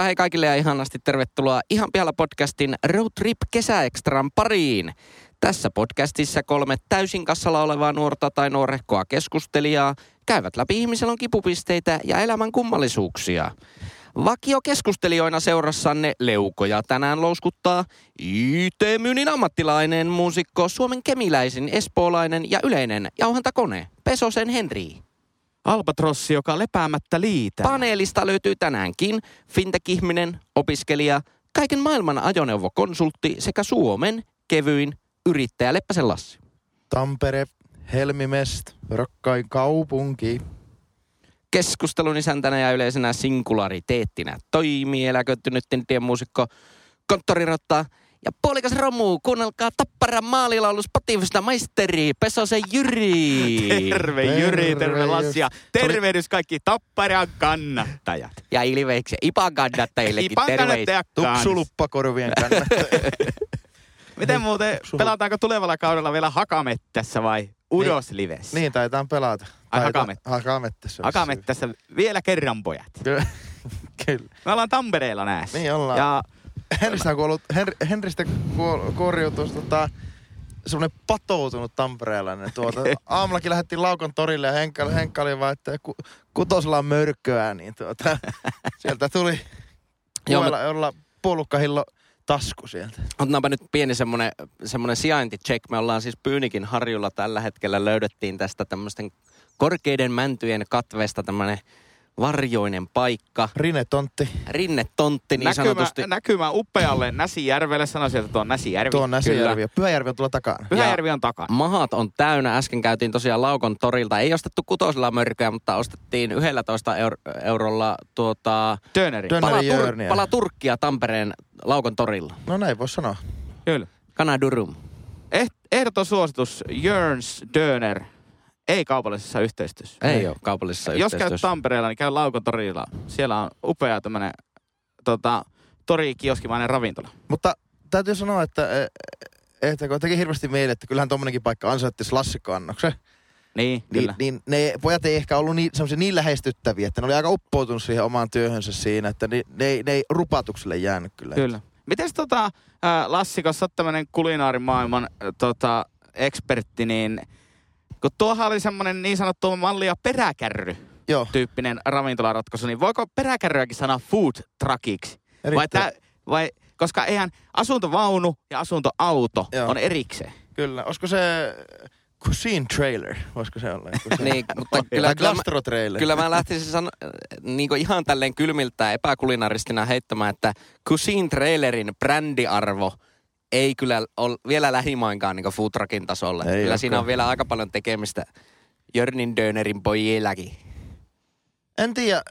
Heipä hei kaikille ja ihanasti tervetuloa Ihan pihalla podcastin Road Trip kesäekstran pariin. Tässä podcastissa kolme täysin kassalla olevaa nuorta tai nuorehkoa keskustelijaa käyvät läpi ihmisen kipupisteitä ja elämän kummallisuuksia. Vakio keskustelijoina seurassanne leukoja tänään louskuttaa IT-myynnin ammattilainen, muusikko, Suomen kemiläisin, espoolainen ja yleinen jauhantakone, Pesosen Henri. Albatrossi, joka lepäämättä liitää. Paneelista löytyy tänäänkin fintech-ihminen, opiskelija, kaiken maailman ajoneuvokonsultti sekä Suomen kevyin yrittäjä Leppäsen Lassi. Tampere, Helmimest, rakkain kaupunki. Keskustelun isäntänä ja yleisenä singulariteettinä toimii eläköittynyt muusikko konttorirotta ja puolikas romu, kuunnelkaa Tapparan maalilaulu Spotifysta maisteri Pesosen Jyri. Terve Jyri, terve Lassi ja tervehdys kaikki Tapparan kannattajat. Ja Ilveiksen Ipan kannattajillekin Ipan kannattajat kans. Tupsuluppakorvien kannattajat. Miten muuten, pelataanko tulevalla kaudella vielä Hakamettässä vai Udoslivessä? niin, taitaan pelata. Ai, Taitaa- Hakamettä. Hakamettässä. Hakamettässä vielä kerran pojat. Kyllä. Me ollaan Tampereella näissä. Niin ollaan. Ja Henristä kuollut, Hen, Henristä tota, semmoinen patoutunut tamperelainen. Tuota, aamullakin lähdettiin Laukon torille ja Henkka, Henkka oli vaan, että ku, kutosella on mörköä, niin tuota, sieltä tuli Joo, kuuella jolla puolukkahillo tasku sieltä. Otetaanpa nyt pieni semmonen, semmonen sijainticheck. Me ollaan siis Pyynikin harjulla tällä hetkellä. Löydettiin tästä tämmöisten korkeiden mäntyjen katveesta tämmönen varjoinen paikka. Rine Tontti, Rinnetontti niin näkymä, sanotusti. näkymä upealle Näsijärvelle. Sanoisin, että tuo on Näsijärvi. tuo on Näsijärvi. Pyhäjärvi on tuolla takana. Pyhäjärvi on takana. Mahat on täynnä. Äsken käytiin tosiaan Laukon torilta. Ei ostettu kutosella mörköä, mutta ostettiin 11 eur- eurolla tuota, Töneri. Tön- pala, Jörniä. pala Turkkia Tampereen Laukon torilla. No näin voi sanoa. Kyllä. Kanadurum. Eh- Ehdoton suositus, Jörns Döner. Ei kaupallisessa yhteistyössä. Ei Ei. ole kaupallisessa Jos käyt yhteistyössä. Tampereella, niin käy Laukon torilla. Siellä on upea tämmönen tota, tori-kioskimainen ravintola. Mutta täytyy sanoa, että, että kun teki hirveästi mieli, että kyllähän tommonenkin paikka ansaittis lassikkoannoksen. Niin, Niin, kyllä. niin, ne pojat ei ehkä ollut niin, semmoisia niin lähestyttäviä, että ne oli aika uppoutunut siihen omaan työhönsä siinä, että ne, ne, ei- ne ei rupatukselle jäänyt kyllä. Kyllä. Mites tota, Lassi, kun sä oot tämmönen kulinaarimaailman tota, ekspertti, niin kun tuohan oli semmonen niin sanottu malli ja peräkärry Joo, tyyppinen ravintolaratkaisu, niin voiko peräkärryäkin sanoa food truckiksi? Vai, tää, vai, koska eihän asuntovaunu ja asuntoauto Joo. on erikseen. kyllä. Olisiko se cuisine trailer, voisiko se olla? se? Niin, mutta Kyllä, kyllä, mä, gastro trailer. kyllä mä lähtisin sano, niin ihan tälleen kylmiltä epäkulinaristina heittämään, että Cuisine Trailerin brändiarvo ei kyllä ole vielä lähimainkaan niin food truckin tasolla. Ei kyllä olekaan. siinä on vielä aika paljon tekemistä Jörnin Dönerin pojielläkin. En tiedä,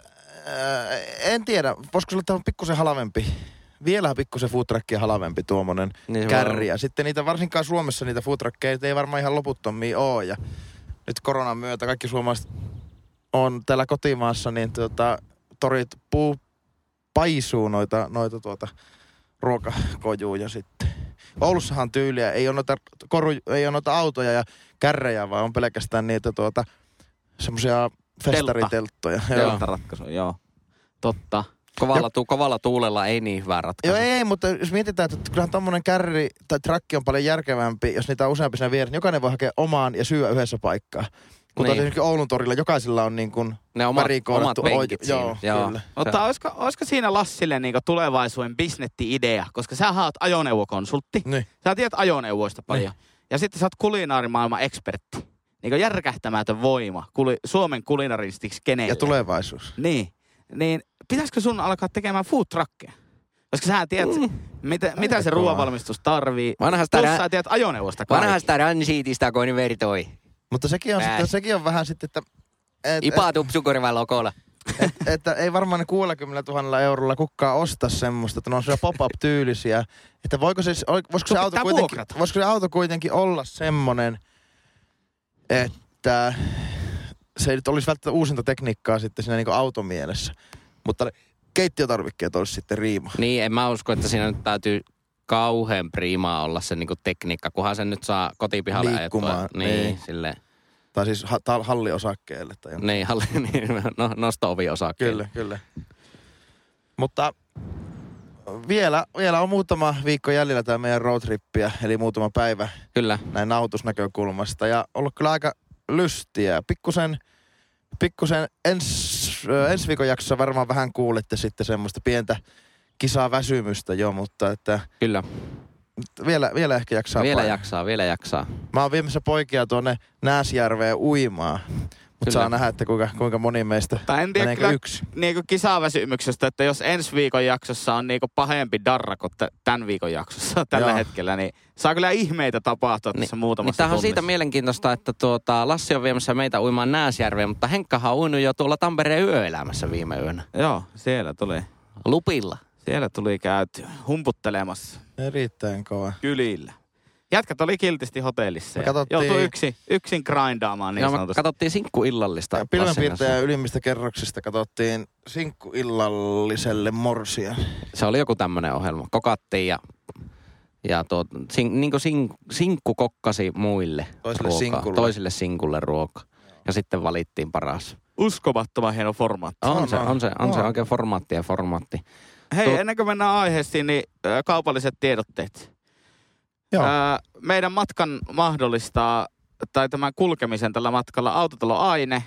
äh, en tiedä, voisiko se olla tämä pikkusen halavempi, vielä pikkusen food truckia halavempi tuommoinen Niin kärri. Ja sitten niitä, varsinkaan Suomessa niitä food truckeja ei varmaan ihan loputtomia ole. Ja nyt koronan myötä kaikki suomalaiset on täällä kotimaassa, niin tuota, torit puu paisuu noita, noita tuota ruokakojuja sitten. Oulussahan tyyliä, ei ole noita, koru, ei ole noita autoja ja kärrejä, vaan on pelkästään niitä tuota, semmoisia festaritelttoja. Joo. Telttaratkaisu, joo. Totta. Kovalla, tu, kovalla tuulella ei niin hyvä ratkaisu. Joo, ei, mutta jos mietitään, että kyllähän tommonen kärri tai trakki on paljon järkevämpi, jos niitä on useampi siinä vieressä. niin Jokainen voi hakea omaan ja syödä yhdessä paikkaa. Kun Niin. niin. esimerkiksi Oulun torilla jokaisella on niin kuin ne omat, omat penkit siinä. Joo, Joo. kyllä. Mutta olisiko, olisiko siinä Lassille niinku tulevaisuuden bisnetti-idea? Koska sä oot ajoneuvokonsultti. Niin. Sä tiedät ajoneuvoista paljon. Ja sitten sä oot kulinaarimaailman ekspertti. Niinku järkähtämätön voima kuli, Suomen kulinaristiksi kenelle. Ja tulevaisuus. Niin. Niin pitäisikö sun alkaa tekemään food truckeja? Koska sä tiedät, mm. mitä, mitä se ruoanvalmistus tarvii. Vanha sitä, Plus rä, sä tiedät ajoneuvosta vanha kaikki. sitä ransiitista, kun vertoi. Mutta sekin on, sitten, sekin on vähän sitten, että, et, Ipa tupsukorvan lokolla. et, että ei varmaan ne 60 000 eurolla kukaan osta semmoista, että ne on siellä pop-up-tyylisiä. Että voiko se, voisiko se, auto kuitenkin, vuokrata. voisiko se auto kuitenkin olla semmonen, että se ei nyt olisi välttämättä uusinta tekniikkaa sitten siinä niin automielessä. Mutta keittiötarvikkeet olisi sitten riima. Niin, en mä usko, että siinä nyt täytyy kauhean priimaa olla se niinku tekniikka, kunhan sen nyt saa kotipihalle Liikkumaan, ajettua. Niin, niin. silleen. Tai siis ha- halliosakkeelle. Tai jonkun. Niin, halli, niin no, nosto-ovi osaa. Kyllä, kyllä. Mutta vielä, vielä on muutama viikko jäljellä tämä meidän roadtrippiä, eli muutama päivä Kyllä. näin nautusnäkökulmasta. Ja ollut kyllä aika lystiä. Pikkusen, pikkusen ens, ensi viikon jaksossa varmaan vähän kuulitte sitten semmoista pientä kisaa väsymystä jo, mutta että Kyllä. vielä, vielä ehkä jaksaa vielä painaa. jaksaa, vielä jaksaa. Mä oon viemässä poikia tuonne Nääsjärveen uimaan. Mutta saa nähdä, että kuinka, kuinka moni meistä Tai en tiedä kyllä yksi. niinku kisaväsymyksestä, että jos ensi viikon jaksossa on niinku pahempi darra kuin tämän viikon jaksossa tällä Joo. hetkellä, niin saa kyllä ihmeitä tapahtua tässä Niin muutamassa tämähän on tunnissa. siitä mielenkiintoista, että tuota, Lassi on viemässä meitä uimaan Nääsjärveen, mutta Henkkahan on uinut jo tuolla Tampereen yöelämässä viime yönä. Joo, siellä tuli. Lupilla. Siellä tuli käyty humputtelemassa Erittäin kova. kylillä. Jätkät oli kiltisti hotellissa Me katsottiin- joutui yksin, yksin grindaamaan niin me sanotusti. katsottiin sinkkuillallista. Kanssa. ylimmistä kerroksista katsottiin sinkkuillalliselle morsia. Se oli joku tämmöinen ohjelma. Kokattiin ja, ja tuo, sin, niin kuin sin, sinkku kokkasi muille Toiselle ruokaa. sinkulle. Toisille sinkulle ruoka. Ja sitten valittiin paras. Uskomattoman hieno formaatti. On, On, se, on. se, on se On. oikein formaatti ja formaatti. Hei, Tuo- ennen kuin mennään aiheeseen, niin kaupalliset tiedotteet. Joo. Ö, meidän matkan mahdollistaa, tai tämän kulkemisen tällä matkalla autotalo Aine.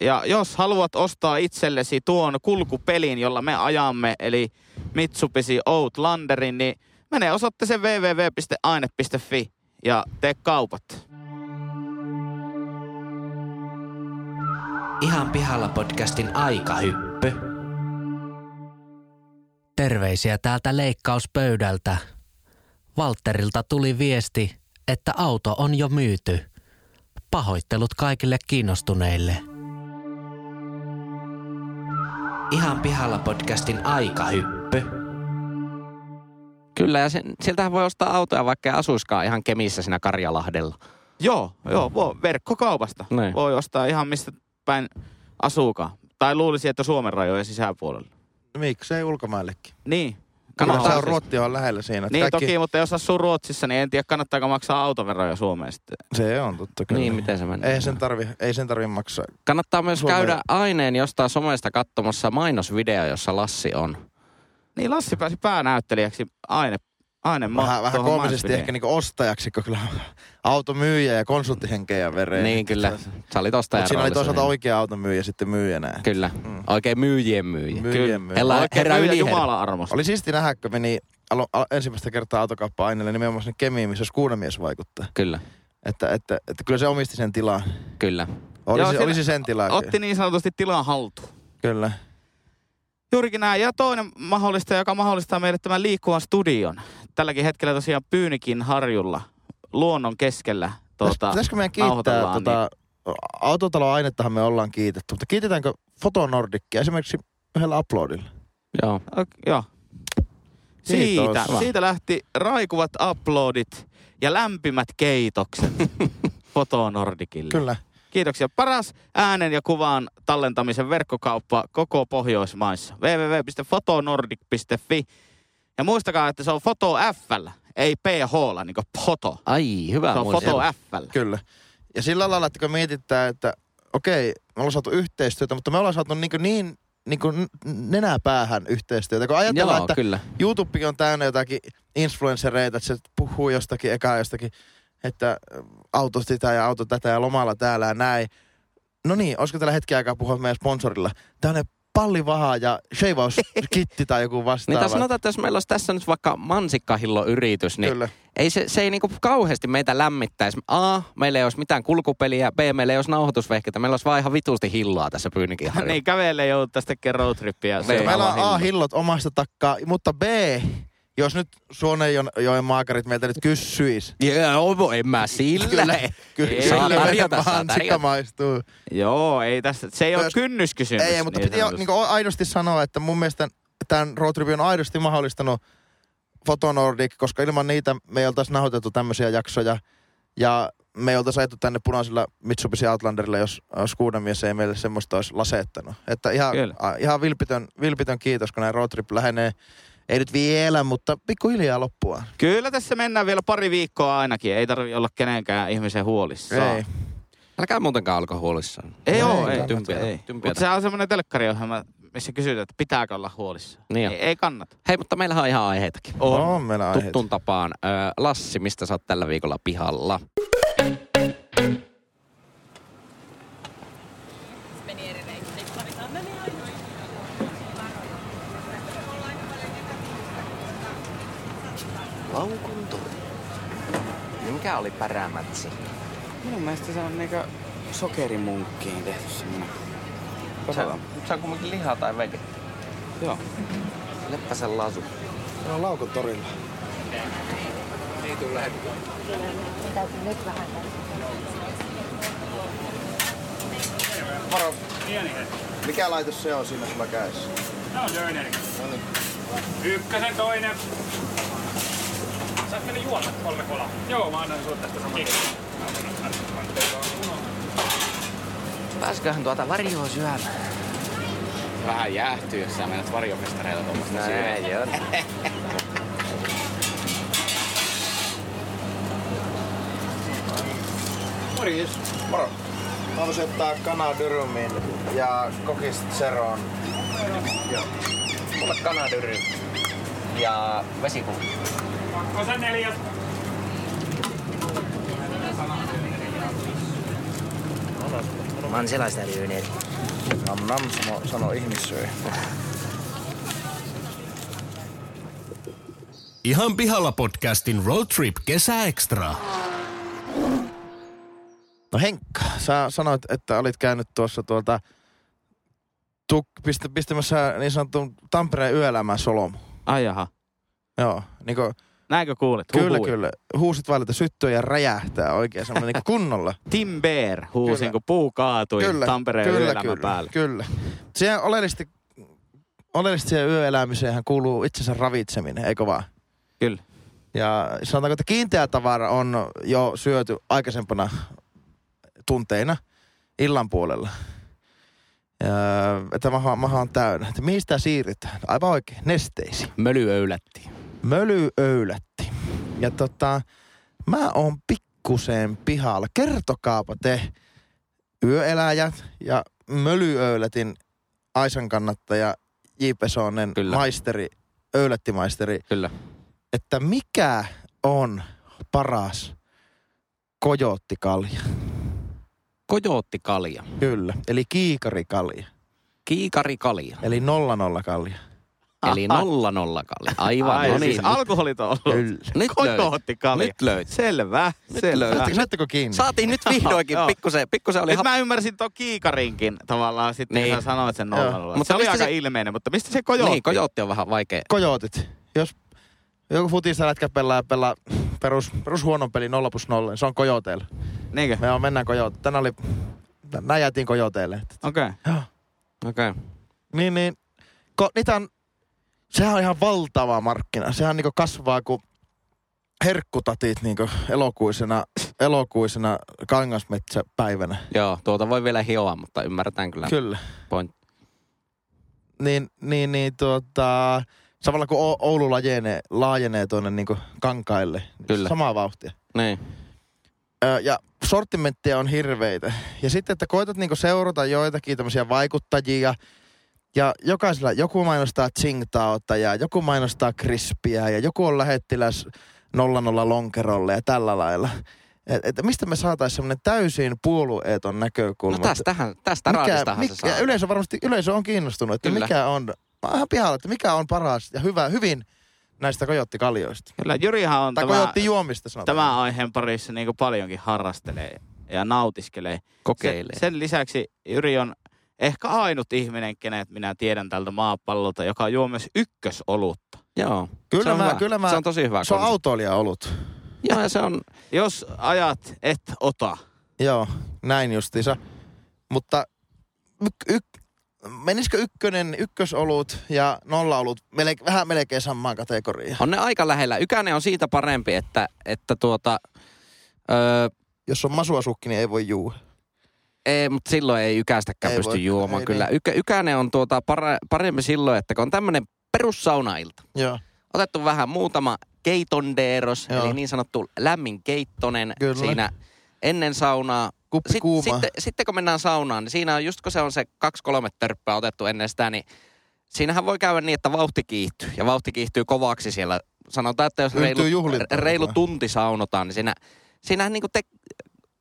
Ja jos haluat ostaa itsellesi tuon kulkupelin, jolla me ajamme, eli Mitsubishi Outlanderin, niin mene osoitteeseen www.aine.fi ja tee kaupat. Ihan pihalla podcastin aikahyppy. Terveisiä täältä leikkauspöydältä. Valterilta tuli viesti, että auto on jo myyty. Pahoittelut kaikille kiinnostuneille. Ihan pihalla podcastin aikahyppy. Kyllä, ja sen, sieltähän voi ostaa autoja, vaikka ei asuiskaan ihan Kemissä siinä Karjalahdella. Joo, joo, voi, verkkokaupasta. Niin. Voi ostaa ihan mistä päin asuukaan. Tai luulisi, että Suomen rajojen sisäpuolella. Miksei ulkomaillekin? Niin. Kannattaa, se on Ruotti on lähellä siinä. Niin toki, mutta jos asuu Ruotsissa, niin en tiedä kannattaako maksaa autoveroja Suomeen sitten. Se on totta kyllä. Niin, miten se menee? Ei sen tarvi, ei sen tarvi maksaa. Kannattaa myös Suomeen. käydä aineen jostain somesta katsomassa mainosvideo, jossa Lassi on. Niin Lassi pääsi päänäyttelijäksi aine, aine ma- Vähän, vähän koomisesti ehkä niinku ostajaksi, kun kyllä automyyjä ja konsulttihenkeä vereen. Niin, kyllä. Sä olit ostajan Mutta siinä oli toisaalta niin. oikea automyyjä sitten myyjänä. Kyllä. Mm. Oikein myyjien myyjä. Myyjien myyjä. Hella- Oikein herra myyjä. Jumalan armosta. Oli siisti nähdä, kun meni alo, alo, ensimmäistä kertaa autokauppa aineelle nimenomaan sinne Kemiin, missä skuunamies vaikuttaa. Kyllä, Että, että, että, kyllä se omisti sen tilaa. kyllä. Olisi, Joo, olisi sen tilaa. Otti niin sanotusti tilan haltuun. Kyllä. Juurikin näin. Ja toinen mahdollista, joka mahdollistaa meille tämän liikkuvan studion. Tälläkin hetkellä tosiaan Pyynikin harjulla luonnon keskellä. Tuota, Pitäisikö meidän kiittää nauhoitellaan, tota, autotalon ainettahan me ollaan kiitetty, mutta kiitetäänkö Fotonordikkia esimerkiksi yhdellä uploadilla? Joo. Ok, joo. Siitä, siitä lähti raikuvat uploadit ja lämpimät keitokset Fotonordikille. Kyllä. Kiitoksia. Paras äänen ja kuvan tallentamisen verkkokauppa koko Pohjoismaissa. www.fotonordic.fi Ja muistakaa, että se on Foto F, ei PH, niin kuin foto. Ai, hyvä Se on muistaa. Foto F. Kyllä. Ja sillä lailla, että kun mietitään, että okei, me ollaan saatu yhteistyötä, mutta me ollaan saatu niin, niin, niin kuin nenäpäähän yhteistyötä. Kun ajatellaan, Joo, että kyllä. YouTube on täynnä jotakin influenssereita, että se puhuu jostakin eka jostakin, että auto sitä ja auto tätä ja lomalla täällä ja näin. No niin, olisiko tällä hetki aikaa puhua meidän sponsorilla? Tällainen pallivaha ja sheivauskitti tai joku Niin vastaava. tässä sanotaan, että jos meillä olisi tässä nyt vaikka mansikkahillo-yritys, niin Kyllä. ei se, se ei niinku kauheasti meitä lämmittäisi. A, meillä ei olisi mitään kulkupeliä, B, meillä ei olisi nauhoitusvehkeitä, meillä olisi vaan ihan vitusti hilloa tässä pyynikin niin kävelee jouduttaisiin tekemään roadtrippiä. Niin. Meillä on A, hillot omasta takkaa, mutta B, jos nyt Suonenjoen maakarit meiltä nyt kysyis. Joo, en mä sillä. Kyllä, kyllä Ei, saa tarjota, saa tarjota. maistuu. Joo, ei tässä, se ei ole kynnyskysymys. Ei, mutta niin piti jo, niin aidosti sanoa, että mun mielestä tämän roadtripin on aidosti mahdollistanut Fotonordic, koska ilman niitä me ei oltaisi nauhoitettu tämmöisiä jaksoja. Ja me ei oltaisi ajettu tänne punaisilla Mitsubishi Outlanderilla, jos Skuudamies ei meille semmoista olisi lasettanut. Että ihan, a, ihan vilpitön, vilpitön kiitos, kun näin roadtrip lähenee. Ei nyt vielä, mutta pikkuhiljaa loppua. Kyllä tässä mennään vielä pari viikkoa ainakin. Ei tarvi olla kenenkään ihmisen huolissa. Ei. Älkää muutenkaan alko huolissaan. Ei Ei, oo, ei. kannata. Tympiä, ei. Tympiä. Mutta se on semmoinen telkkariohjelma, missä kysytään, että pitääkö olla huolissa. Niin ei, ei kannata. Hei, mutta meillähän on ihan aiheitakin. On, on meillä aiheita. Tuttuun tapaan. Lassi, mistä sä oot tällä viikolla pihalla? Mikä oli pärämätsi? Minun mielestä se on niinku sokerimunkkiin tehty semmonen. Se, se on kumminkin lihaa tai vege. Joo. Leppäsen lasu. Se on Laukun torilla. Moro. Mikä laitos se on siinä sulla kädessä? Se on Döneri. Ykkösen toinen. Sä meni juoda kolme kolaa. Joo, mä annan sulle tästä saman. Pääsköhän tuota varjoa syömään? Vähän jäähtyy, jos sä menet varjofestareilla tuommoista no, Näin on. Morjes. Moro. Mä voisin ottaa kanadyrumin ja kokist seron. Mulle kanadyry. Ja vesipullo. Osa neljä. Mä oon sellaista ryyneet. Nam nam sano, sano ihmissyöjä. Ihan pihalla podcastin Road Trip Kesäekstra. No Henkka, sä sanoit, että olit käynyt tuossa tuolta tuk, pistä, pistämässä niin sanotun Tampereen yöelämän solmu. Ai jaha. Joo, niin kuin, Näinkö kuulit? kyllä, Huhuin. kyllä. Huusit vaan, että syttyy ja räjähtää oikein semmoinen niin kunnolla. Tim Bear huusin, Kyllä. kun puu kaatui Tampereen kyllä, yöelämän kyllä, päälle. Kyllä. Siihen oleellisesti, oleellisesti siihen yöelämiseen kuuluu itsensä ravitseminen, eikö vaan? Kyllä. Ja sanotaanko, että kiinteä tavara on jo syöty aikaisempana tunteina illan puolella. Ja, että maha, maha on täynnä. Että mihin sitä siirrytään? Aivan oikein, nesteisiin. Mölyöylätti. Mölyöylätti. Ja tota, mä oon pikkusen pihalla. Kertokaapa te yöeläjät ja mölyöylätin Aisan kannattaja J. Pesonen, Kyllä. maisteri, öylättimaisteri, Kyllä. että mikä on paras kojoottikalja? Kojoottikalja. Kyllä, eli kiikarikalja, Kiikarikalja. eli 00 kalja. Eli nolla nolla kalja. Aivan. Ai, no siis niin. alkoholit on ollut. Kyllä. Nyt Kotootti kalja. Nyt löyt. Selvä, selvä. löytyi. Saatteko, saatteko kiinni? Saatiin nyt vihdoinkin. Pikkusen, pikkusen oli Nyt hap... mä ymmärsin tuon kiikarinkin tavallaan sitten, Niin. niin. sä sanoit sen Joo. nollalla. Mutta se oli aika se- ilmeinen, mutta mistä se kojootti? Niin, kojootti on vähän vaikea. Kojootit. Jos joku futista lätkä pelaa ja pelaa perus, perus huonon peli 0 plus 0, niin se on kojooteilla. Niinkö? Me on mennään kojoote. Tänään oli, näin jäätiin kojooteille. Okei. Okay. Okei. Okay. Niin, niin. Ko, niitä on, sehän on ihan valtava markkina. Sehän niinku kasvaa kuin herkkutatit niinku elokuisena, elokuisena kangasmetsäpäivänä. Joo, tuota voi vielä hioa, mutta ymmärretään kyllä. Kyllä. Point. Niin, niin, niin tuota, samalla kun O- Oulu laajenee, laajenee tuonne niinku kankaille. niin Kyllä. Samaa vauhtia. Niin. Ö, ja sortimentteja on hirveitä. Ja sitten, että koetat niinku seurata joitakin tämmöisiä vaikuttajia, ja jokaisella joku mainostaa Tsingtaota ja joku mainostaa Krispiä ja joku on lähettiläs 00 lonkerolle ja tällä lailla. Et, et mistä me saataisiin semmoinen täysin puolueeton näkökulma. No tästähän, tästä mikä, mikä, se saa. ja yleisö varmasti, yleisö on kiinnostunut, että Kyllä. mikä on, ihan pihalla, että mikä on paras ja hyvä, hyvin näistä kojottikaljoista. Kyllä Jyrihan on Tai tämä, kojottijuomista sanotaan. tämä aiheen parissa niin paljonkin harrastelee ja nautiskelee. Kokeilee. Sen, sen lisäksi Jyri on ehkä ainut ihminen, kenet minä tiedän tältä maapallolta, joka juo myös ykkösolutta. Joo. Kyllä se on mä- hyvä. kyllä mä- Se on tosi hyvä. Se on autoilija ollut. Joo, ja se on... Jos ajat, et ota. Joo, näin justiinsa. Mutta yk, yk, menisikö ykkönen, ykkösolut ja nollaolut melke, vähän melkein samaan kategoriaan? On ne aika lähellä. Ykänen on siitä parempi, että, että tuota... Öö, Jos on masuasukki, niin ei voi juua. Ei, mutta silloin ei ykäistäkään Ei pysty voi, juomaan. ei Kyllä niin. Ykä, on tuota pare, parempi silloin, että kun on tämmöinen perussaunailta. Joo. Otettu vähän muutama keitondeeros, Joo. eli niin sanottu lämmin keittonen Kyllä. siinä ennen saunaa. kuppi sit, kuumaa. sitten, sitten kun mennään saunaan, niin siinä on just kun se on se kaksi-kolme törppää otettu ennen sitä, niin siinähän voi käydä niin, että vauhti kiihtyy. Ja vauhti kiihtyy kovaksi siellä. Sanotaan, että jos Yltyy reilu, reilu tunti saunotaan, niin siinä, siinähän niinku te,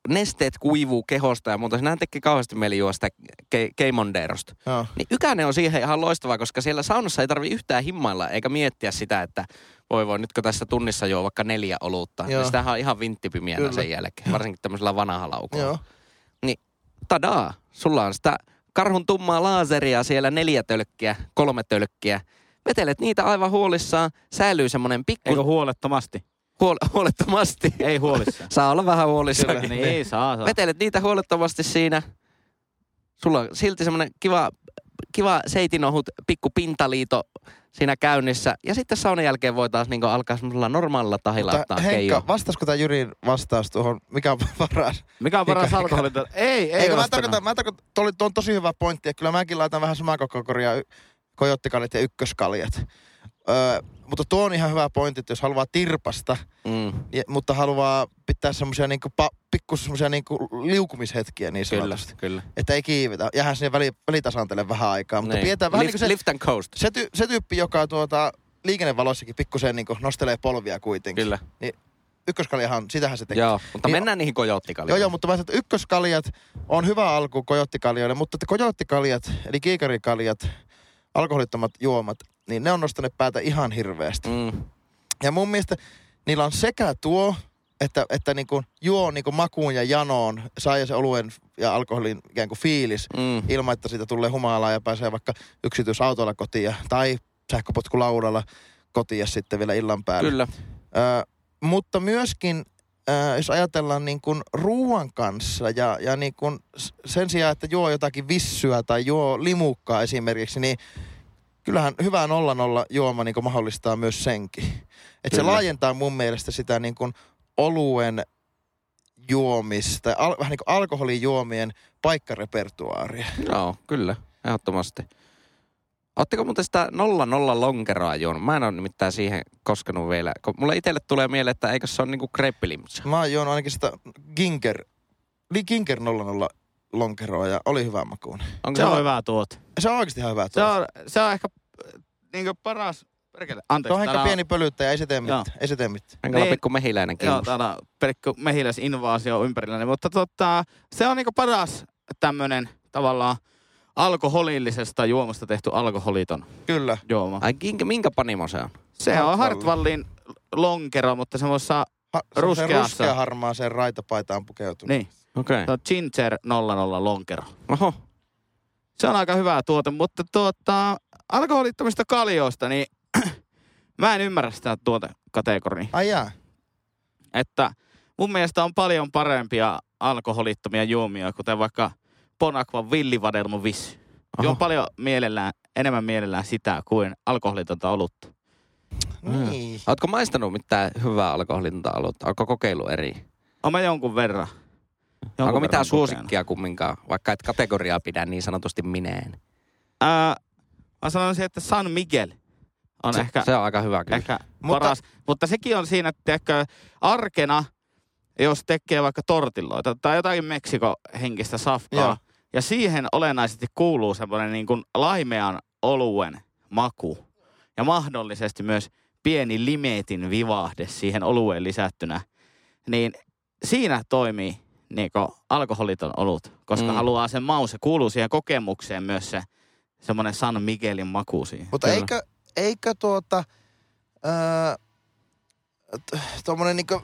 nesteet kuivuu kehosta ja muuta. Siinähän tekee kauheasti mieli juosta ke, keimondeerosta. Niin Ykänen on siihen ihan loistava, koska siellä saunassa ei tarvi yhtään himmailla eikä miettiä sitä, että voi voi, nytkö tässä tunnissa juo vaikka neljä olutta. Joo. Niin sitähän on ihan vinttipimienä Kyllä. sen jälkeen, varsinkin tämmöisellä vanhalla. Joo. Niin tadaa, sulla on sitä karhun tummaa laaseria siellä neljä tölkkiä, kolme tölkkiä. Vetelet niitä aivan huolissaan, säilyy semmoinen pikku Eikö huolettomasti? Huol- huolettomasti. Ei huolissa. Saa olla vähän huolissakin. niin, saa, saa. Vetelet niitä huolettomasti siinä. Sulla on silti semmoinen kiva, kiva seitinohut pikku pintaliito siinä käynnissä. Ja sitten saunan jälkeen voi taas niinku alkaa semmoisella normaalilla tahilla Mutta ottaa Henkka, keijoa. vastasko tämä Jyrin vastaus tuohon, mikä on paras? Mikä on paras alkoholi? Ei, ei Eikö mä tarkoitan, mä tarkoitan, tuo on tosi hyvä pointti, että kyllä mäkin laitan vähän samaa kokoria kojottikaljat ja ykköskaljat. Öö, mutta tuo on ihan hyvä pointti, että jos haluaa tirpasta, Mm, ja, mutta haluaa pitää semmoisia niinku, pa, pikku semmoisia niinku liukumishetkiä niin kyllä, sanotusti. kyllä. Että ei kiivetä. Jäähän sinne väli, välitasantele vähän aikaa. Mutta Niin. pidetään vähän lift, niin se, lift and coast. se, ty, se tyyppi, joka tuota, liikennevaloissakin pikkusen niinku nostelee polvia kuitenkin. Kyllä. Ykköskaljahan, sitähän se tekee. Joo, mutta Niin- mennään niihin kojoottikaljoihin. Joo, joo, mutta mä että ykköskaljat on hyvä alku kojottikaljoille, mutta että kojottikaljat, eli kiikarikaljat, alkoholittomat juomat, niin ne on nostaneet päätä ihan hirveästi. Mm, Ja mun mielestä niillä on sekä tuo, että, että niin kuin juo niin kuin makuun ja janoon, saa se oluen ja alkoholin ikään kuin fiilis, mm. ilman, että siitä tulee humalaa ja pääsee vaikka yksityisautolla kotiin ja- tai sähköpotkulaudalla kotiin ja sitten vielä illan päälle. Kyllä. Ö, mutta myöskin, ö, jos ajatellaan niin kuin ruoan kanssa ja, ja niin kuin sen sijaan, että juo jotakin vissyä tai juo limukkaa esimerkiksi, niin kyllähän hyvä nolla nolla juoma niin kuin mahdollistaa myös senkin. Että se laajentaa mun mielestä sitä niin kuin oluen juomista, al, vähän niin kuin alkoholijuomien paikkarepertuaaria. Joo, kyllä. Ehdottomasti. Oletteko muuten sitä nolla nolla lonkeroa juonut? Mä en ole nimittäin siihen koskenut vielä. Mulle itselle tulee mieleen, että eikö se ole niinku kreppilimpsa? Mä oon juonut ainakin sitä Ginker, li Ginker 00 lonkeroa ja oli hyvä makuun. Onko Se on hyvä tuote. Se on oikeasti ihan hyvä. Se tuote. on, se on ehkä niin paras... Perkele, Se anteeksi. on ehkä täällä pieni pölyttäjä, ei se tee mitään. Joo. Ei se tee mitään. Niin. pikku mehiläinen Joo, kiinnostaa. täällä on pelkkä mehiläisinvaasio ympärilläni, mutta tota, se on niinku paras tämmönen tavallaan alkoholillisesta juomasta tehty alkoholiton Kyllä. juoma. Ai minkä, minkä panimo se on? Se on Hartwallin. Lonkero, mutta semmoisessa, Ha, se on se Ruskeassa. ruskea harmaaseen raitapaitaan pukeutunut. niin, Okei. se on Ginger 00 lonkero. Oho. Se on aika hyvä tuote, mutta tuota, alkoholittomista kaljoista, niin mä en ymmärrä sitä tuotekategoriaa. Ai jaa. Että mun mielestä on paljon parempia alkoholittomia juomia, kuten vaikka Bonakvan villivadelmu vissy. Juon Oho. paljon mielellään, enemmän mielellään sitä kuin alkoholitonta olutta. Mm. Niin. Ootko maistanut mitään hyvää alkoholinta olutta? Onko kokeilu eri? On mä jonkun verran. Jonkun Onko mitään suosikkia kumminkaan, vaikka et kategoriaa pidä niin sanotusti mineen? Ää, mä sanoisin, että San Miguel on se, ehkä, se on aika hyvä kyllä. ehkä Mutta- paras. Mutta sekin on siinä, että arkena, jos tekee vaikka tortilloita tai jotakin Meksiko-henkistä safkaa, Joo. ja siihen olennaisesti kuuluu semmoinen niin kuin laimean oluen maku. Ja mahdollisesti myös pieni limetin vivahde siihen olueen lisättynä. Niin siinä toimii niin alkoholiton olut, koska Mm. haluaa sen maun. Se kuuluu siihen kokemukseen myös se semmoinen San Miguelin maku siihen. Mutta Kyllä. eikö, eikö tuota, öö, tuommoinen niinku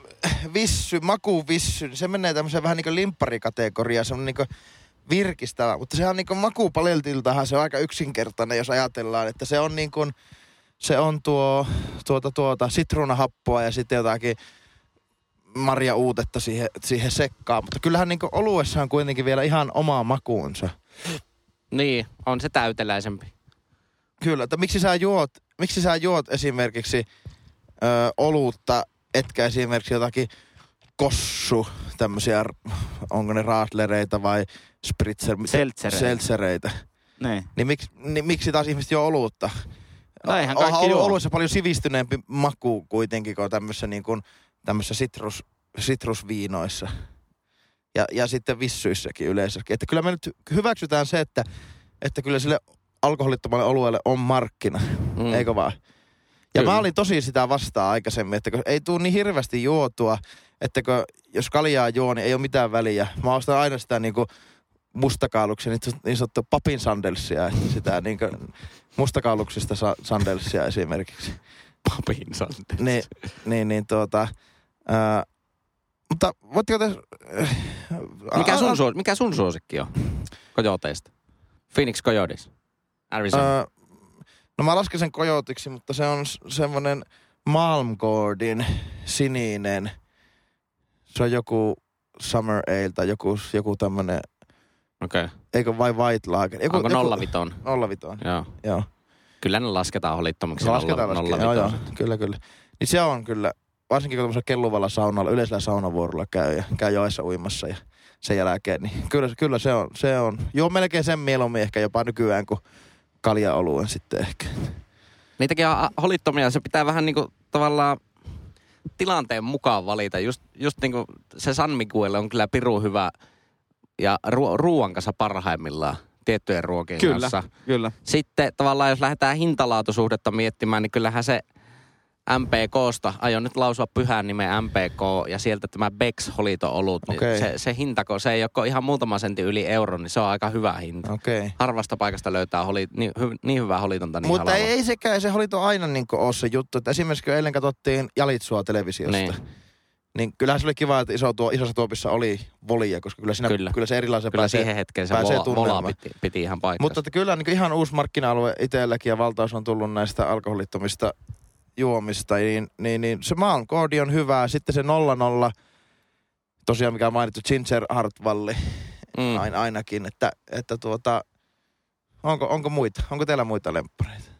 vissy, makuvissy, niin se menee tämmöiseen vähän niinku limpparikategoriaan, semmoinen niinku virkistävä. Mutta sehän on niinku makupaleltiltahan se on aika yksinkertainen, jos ajatellaan, että se on niin kuin, se on tuo, tuota, tuota, sitruunahappoa ja sitten jotakin marja uutetta siihen, siihen sekkaan. Mutta kyllähän niinku oluessa on kuitenkin vielä ihan oma makuunsa. Niin, on se täyteläisempi. Kyllä, että miksi sä juot, miksi sä juot esimerkiksi ö, olutta, etkä esimerkiksi jotakin kossu, tämmöisiä, onko ne raatlereita vai spritzer, Seltsereitä. seltsereitä. Niin. Niin, miksi, niin miksi taas ihmiset juo olutta? No eihän Onhan kaikki ollut juo. oluessa paljon sivistyneempi maku kuitenkin kuin tämmöisessä niin kuin, tämmöisessä sitrus, sitrusviinoissa. Ja, ja sitten vissyissäkin yleensäkin. Että kyllä me nyt hyväksytään se, että, että kyllä sille alkoholittomalle olueelle on markkina, Mm. eikö vaan? Ja Kyllä. mä olin tosi sitä vastaan aikaisemmin, että kun ei tule niin hirveästi juotua, että kun, jos kaljaa juo, niin ei ole mitään väliä. Mä ostan aina sitä niinku mustakaaluksia, niin, niin sanottu papin sandelsia, sitä niinku mustakauluksista sa- sandelsia esimerkiksi. Papin sante. Niin, niin, niin tuota, mutta voitteko te... Mikä sun, suos, mikä sun suosikki on kojoteista? Phoenix Coyotes. Arizona. Ää, no mä lasken sen kojotiksi, mutta se on semmonen Malmgordin sininen. Se on joku Summer Ale tai joku, joku tämmönen, Okei. Okay. eikö vai White Lager? Joku, Onko nolla viton? Nolla viton, Joo. joo. Kyllä ne lasketaan holittomiksi. Se lasketaan, nolla, lasketaan. Joo, joo, kyllä, kyllä. Niin se on kyllä, varsinkin kun tämmöisellä kelluvalla saunalla, yleisellä saunavuorolla käy ja käy joessa uimassa ja sen jälkeen, niin kyllä, kyllä se on, se on. Joo, melkein sen mieluummin ehkä jopa nykyään kuin kaljaoluen sitten ehkä. Niitäkin on holittomia. Se pitää vähän niinku tavallaan tilanteen mukaan valita. Just, just niinku se San Miguel on kyllä piru hyvä ja ruo- ruoan kanssa parhaimmillaan tiettyjen ruokien Kyllä, kanssa. kyllä. Sitten tavallaan jos lähdetään hintalaatusuhdetta miettimään, niin kyllähän se MPKsta, aion nyt lausua pyhän nimen MPK ja sieltä tämä Bex holito olut, niin Okei. se, se hintako, se ei ole ihan muutama sentin yli euron, niin se on aika hyvä hinta. Okay. Harvasta paikasta löytää holi, niin, hy, niin hyvää holitonta niin Mutta ei, halvalla. ei sekään, se holito aina niin ole se juttu. Että esimerkiksi kun eilen katsottiin Jalitsua televisiosta, Niin. niin. kyllähän se oli kiva, että iso tuo, isossa tuopissa oli volia, koska kyllä, siinä, Kyllä. kyllä. se erilaisen Kyllä pääsee. siihen hetkeen se pääsee vola, vola piti, piti ihan paikkansa. Mutta että kyllä niin ihan uusi markkina-alue itselläkin ja valtaus on tullut näistä alkoholittomista juomista, niin, niin, niin se Malmgordi on hyvä. Sitten se 00, tosiaan mikä on mainittu, Ginger Hartwalli mm. ain, ainakin, että, että tuota, onko, onko muita, onko teillä muita lemppareita?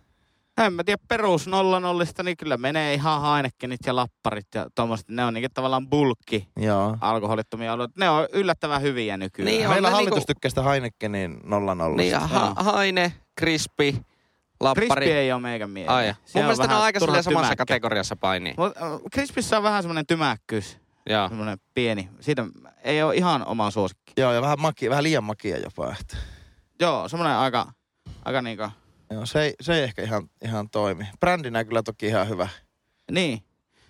En mä tiedä, perus nolla nollista, niin kyllä menee ihan Heinekenit ja lapparit ja tommoset. Ne on niin tavallaan bulkki Joo. alkoholittomia alueita. Ne on yllättävän hyviä nykyään. Niin on. Meillä hallitus niinku- tykkää sitä Heinekenin 00. Niin, ha, Haine, Krispi, Lappari. Crispy ei ole meikän mielestä. Ai. Se Mun mielestä ne on aika samassa tymäkkä. kategoriassa painii. Mut, äh, Crispissä on vähän semmoinen tymäkkyys. Joo. Semmoinen pieni. Siitä ei ole ihan oma suosikki. Joo, ja vähän, makia, vähän liian makia jopa. Että. Joo, semmoinen aika, aika niinku, Joo, se, ei, se ei ehkä ihan, ihan toimi. Brändinä kyllä toki ihan hyvä. niin.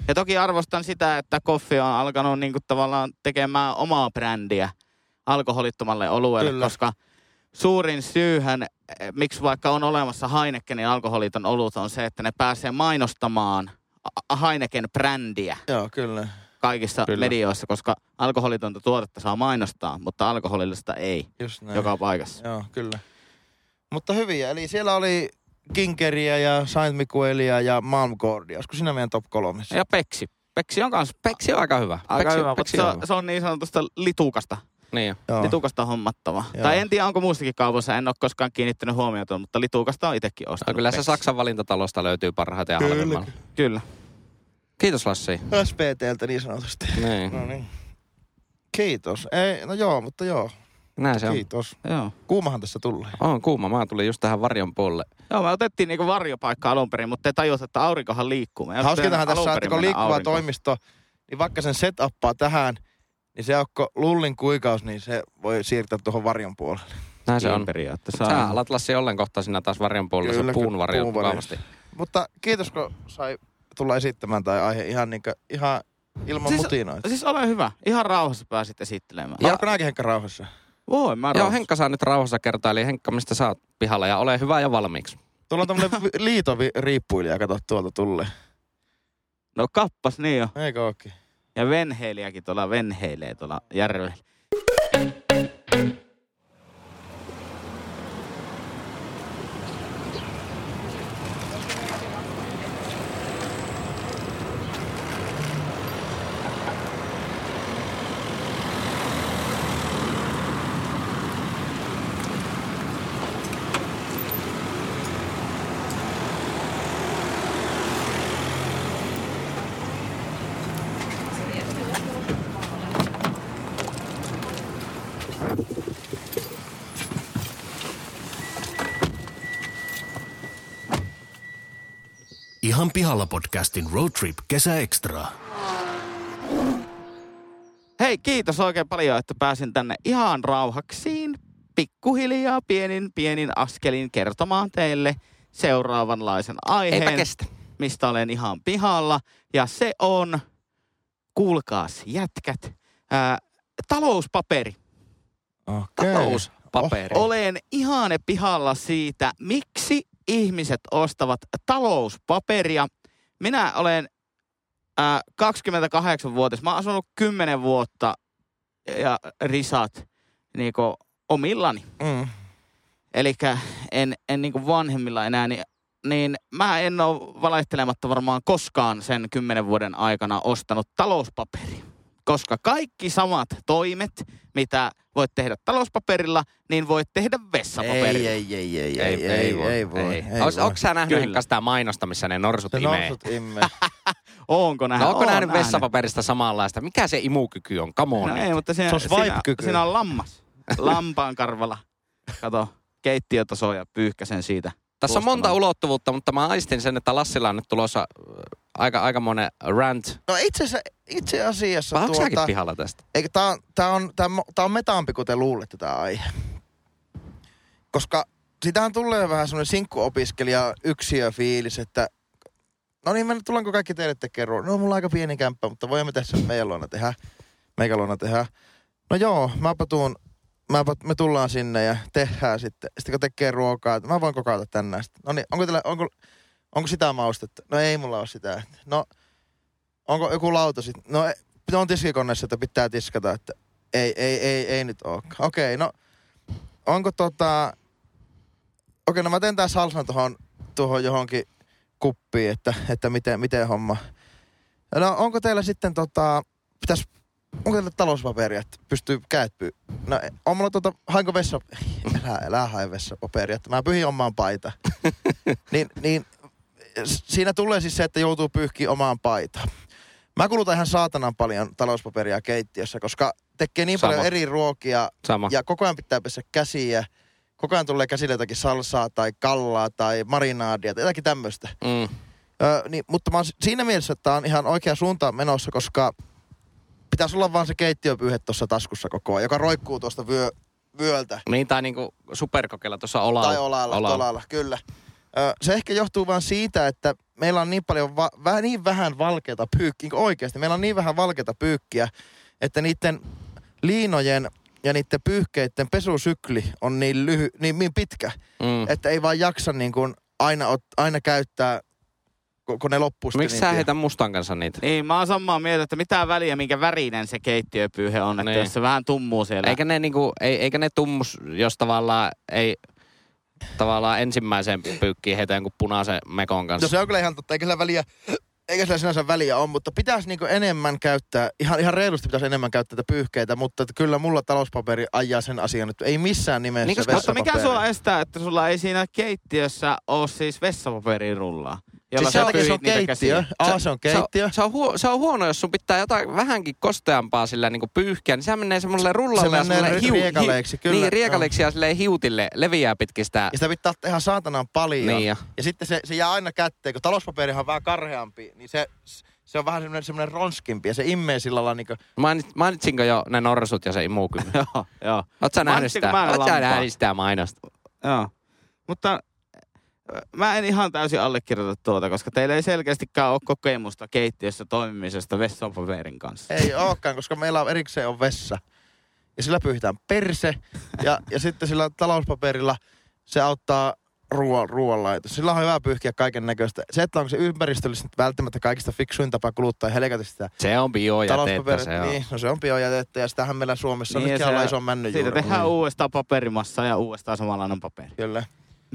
Ja toki arvostan sitä, että Koffi on alkanut niinku tavallaan tekemään omaa brändiä alkoholittomalle olueelle, Kyllä. koska suurin syyhän, miksi vaikka on olemassa Heinekenin alkoholiton olut, on se, että ne pääsee mainostamaan Heineken brändiä Joo, kyllä. kaikissa Kyllä. Medioissa, koska alkoholitonta tuotetta saa mainostaa, mutta alkoholillista ei Just näin. joka paikassa. Joo, kyllä. Mutta hyviä. Eli siellä oli Kinkeriä ja Saint Miguelia ja Malmgordia. Olisiko siinä meidän top kolmessa? Ja Peksi. Peksi on kans Peksi on aika hyvä. aika Peksi, hyvä, mutta Peksi se, on on, hyvä. se on niin sanotusta litukasta. Niin. Joo. Litukasta hommattava. Joo. Tai en tiedä, onko muistakin kaupoissa, en ole koskaan kiinnittänyt huomiota, mutta litukasta on itsekin No, ostanut. kyllä se Peksi. Saksan valintatalosta löytyy parhaiten ja Kyllä. Kyllä. Kiitos Lassi. SPTltä niin sanotusti. Niin. No niin. Kiitos. Ei, no joo, mutta joo. Näin se on. Kiitos. Joo. Kuumahan tässä tulee. On kuuma. Mä tulin just tähän varjon puolelle. Joo, me otettiin niinku varjopaikka alun perin, mutta te tajus, että aurinkohan liikkuu. Hauskintahan tässä on, että kun liikkuva aurinkoon. toimisto, niin vaikka sen setuppaa tähän, niin se onko lullin kuikaus, niin se voi siirtää tuohon varjon puolelle. Näin se Niin on. periaatteessa. Sä alat Lassi ollen kohta sinä taas varjon puolelle. Se Kyllä, varjo puun varjo. mukavasti. Mutta kiitos, kun sai tulla esittämään tai aihe ihan, niinkö, ihan ilman Siis- mutinoita. Siis ole hyvä. Ihan rauhassa pääsit esittelemään. Ja... Onko nääkin Henkka rauhassa? Voi, mä Joo, rauhassa. Henkka saa nyt rauhassa kertoa. Eli Henkka, mistä sä oot pihalla ja ole hyvä ja valmiiksi. Tuolla on tämmönen vi- liitoviriippuilija, kato tuolta tulee. No kappas niin jo. Eikö ookin? Ja venheiliäkin tuolla venheilee tuolla järvellä. Ihan pihalla podcastin Road Trip kesäekstra. Hei, hei, kiitos oikein paljon, että pääsin tänne ihan rauhaksiin, pikkuhiljaa, pienin, pienin askelin kertomaan teille seuraavanlaisen aiheen, Eipä kestä. mistä olen ihan pihalla. Ja se on, kuulkaas jätkät, ää, talouspaperi. Okei. Talouspaperi. Olen ihan pihalla siitä, miksi ihmiset ostavat talouspaperia. Minä olen äh, 28-vuotias. Mä oon asunut 10 vuotta ja risat niinku omillani. Mm. Eli en, en niinku vanhemmilla enää, niin, niin mä en ole valehtelematta varmaan koskaan sen 10 vuoden aikana ostanut talouspaperia. Koska kaikki samat toimet, mitä voit tehdä talouspaperilla, niin voit tehdä vessapaperilla. Ei, ei, ei, ei, ei, ei, voi, ei voi. Ei. Ei Ois, voi. onko sä nähnyt. Henkka sitä mainosta, missä ne norsut imee? nousut imee. Onko nähnyt? No onko Oon nähnyt vessapaperista samanlaista? Mikä se imukyky on? Come on. No nyt. ei, mutta siinä, Se on siinä, siinä on lammas. Lampaan karvala. Kato, keittiötaso ja pyyhkäsen siitä. Tässä on monta ulottuvuutta, mutta mä aistin sen, että Lassilla on nyt tulossa äh, aika, aikamoinen rant. No itse asiassa, itse asiassa Vai onko tuota, pihalla tästä? Eikö tää on, tää on, tää, on- tää on metaampi kuin te luulette tää aihe. Koska sitähän tulee vähän semmoinen sinkkuopiskelija yksiöfiilis, että no niin, me nyt tullaanko kaikki teille tekemään No mulla on aika pieni kämppä, mutta voimme tässä meidän luona tehdä. Meikä luona tehdä. No joo, mäpä tuun, mäpä, me tullaan sinne ja tehdään sitten. Sitten kun tekee ruokaa, mä voin kokata tänään. No niin, onko, teillä, onko, onko sitä maustetta? No ei mulla ole sitä. No, onko joku lauta sitten? No, e- no on tiskikoneessa, että pitää tiskata, että ei, ei, ei, ei nyt ole. Okei, no onko tota... Okei, no mä teen tää salsan tuohon tuohon johonkin kuppiin, että, että miten, miten homma. No onko teillä sitten tota, pitäis, onko teillä talouspaperia, että pystyy käet pyy... No on mulla tota, hainko vessa... Älä, älä hae vessapaperia, että mä pyhin omaan paita. niin, niin siinä tulee siis se, että joutuu pyyhkiä omaan paitaan. Mä kulutan ihan saatanan paljon talouspaperia keittiössä, koska tekee niin Sama. paljon eri ruokia Sama. ja koko ajan pitää pestä käsiä. Koko ajan tulee käsille jotakin salsaa tai kallaa tai marinaadia tai jotakin tämmöistä. Mm. Öö, niin, mutta mä oon si- siinä mielessä, että on ihan oikea suuntaan menossa, koska pitäisi olla vaan se keittiöpyyhe tuossa taskussa koko ajan, joka roikkuu tuosta vyö, vyöltä. Niin, tai niinku superkokeilla tuossa olalla. Tai olalla, olalla. olalla kyllä. Se ehkä johtuu vaan siitä, että meillä on niin paljon, va- vähän niin vähän valkeata pyykkiä, niin oikeasti meillä on niin vähän valkeata pyykkiä, että niiden liinojen ja niiden pyyhkeiden pesusykli on niin, lyhy, niin, niin pitkä, Mm. että ei vaan jaksa niin kuin aina, ot, aina käyttää, kun ne loppuu Miksi niin sä heitä mustan kanssa niitä? Niin, mä oon samaa mieltä, että mitä väliä, minkä värinen se keittiöpyyhe on, että Niin. jos se vähän tummuu siellä. Eikä ne, niinku, ei, eikä ne tummus, jos tavallaan ei tavallaan ensimmäiseen pyykkiin heitä jonkun punaisen mekon kanssa. No se on kyllä ihan totta, eikä sillä väliä, eikä sillä sinänsä väliä ole, mutta pitäisi niinku enemmän käyttää, ihan, ihan reilusti pitäisi enemmän käyttää tätä pyyhkeitä, mutta että kyllä mulla talouspaperi ajaa sen asian, että ei missään nimessä Niin, koska- Mutta mikä sua estää, että sulla ei siinä keittiössä ole siis vessapaperirullaa? Jolla Siis sä takia se on pyyhit niitä keittiö. käsiä? A, se on keittiö. Se on, se, on huo, se on huono, jos sun pitää jotain vähänkin kosteampaa sillä niin pyyhkiä, niin se menee semmoiselle rullalle Se ja menee semmoiselle ri- riekaleiksi, kyllä. Niin, riekaleiksi ja silleen hiutille leviää pitkin sitä. Ja sitä pitää tehdä saatanan paljon. Niin ja. Ja sitten se, se jää aina kätteen, kun talouspaperihan on vähän karheampi, niin se, se on vähän semmoinen, semmoinen ronskimpi ja se immee sillä lailla niin kuin, Mainit, mainitsinko jo ne norsut ja se imukyky? Joo, joo. Oot sä nähnyt sitä? mä Oot sä lampaan? nähnyt sitä mainosta? Joo. Mutta mä en ihan täysin allekirjoita tuota, koska teillä ei selkeästikään ole kokemusta keittiössä toimimisesta vessapaperin kanssa. ei olekaan, koska meillä on erikseen on vessa. Ja sillä pyyhitään perse ja, ja sitten sillä talouspaperilla se auttaa ruoan, ruoanlaitos. Sillä on hyvä pyyhkiä kaiken näköistä. Se, että onko se ympäristöllisesti välttämättä kaikista fiksuin tapa kuluttaa ja helkätä sitä Se on biojätettä, se on. Niin, no se on biojätettä ja sitähän meillä Suomessa on Niin, se- ollaan ison männyn Siitä tehdään uudestaan paperimassa ja uudestaan samanlainen paperi. Kyllä.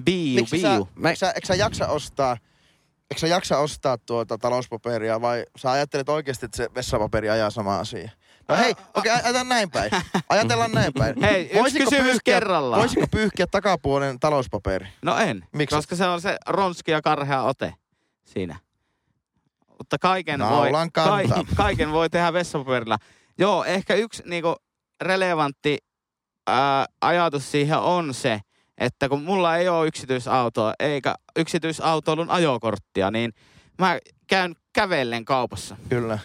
Biu, Miksi sä, biu. Me- eikö, sä, eikö sä jaksa ostaa, eikö sä jaksa ostaa tuota talouspaperia vai sä ajattelet oikeasti, että se vessapaperi ajaa sama asia? No hei, okei, okay, ajatellaan näin päin. Ajatellaan näin päin. Hei, yksi Voisiko kysymys pyyhkiä- kerrallaan. Voisiko pyyhkiä takapuolen talouspaperi? No en, Miksi? koska se on se ronski ja karhea ote siinä. Mutta kaiken, voi, kantaa. kaiken voi tehdä vessapaperilla. Joo, ehkä yksi niinku relevantti ää, ajatus siihen on se, että kun mulla ei ole yksityisautoa eikä yksityisautoilun ajokorttia, niin mä käyn kävellen kaupassa. Kyllä.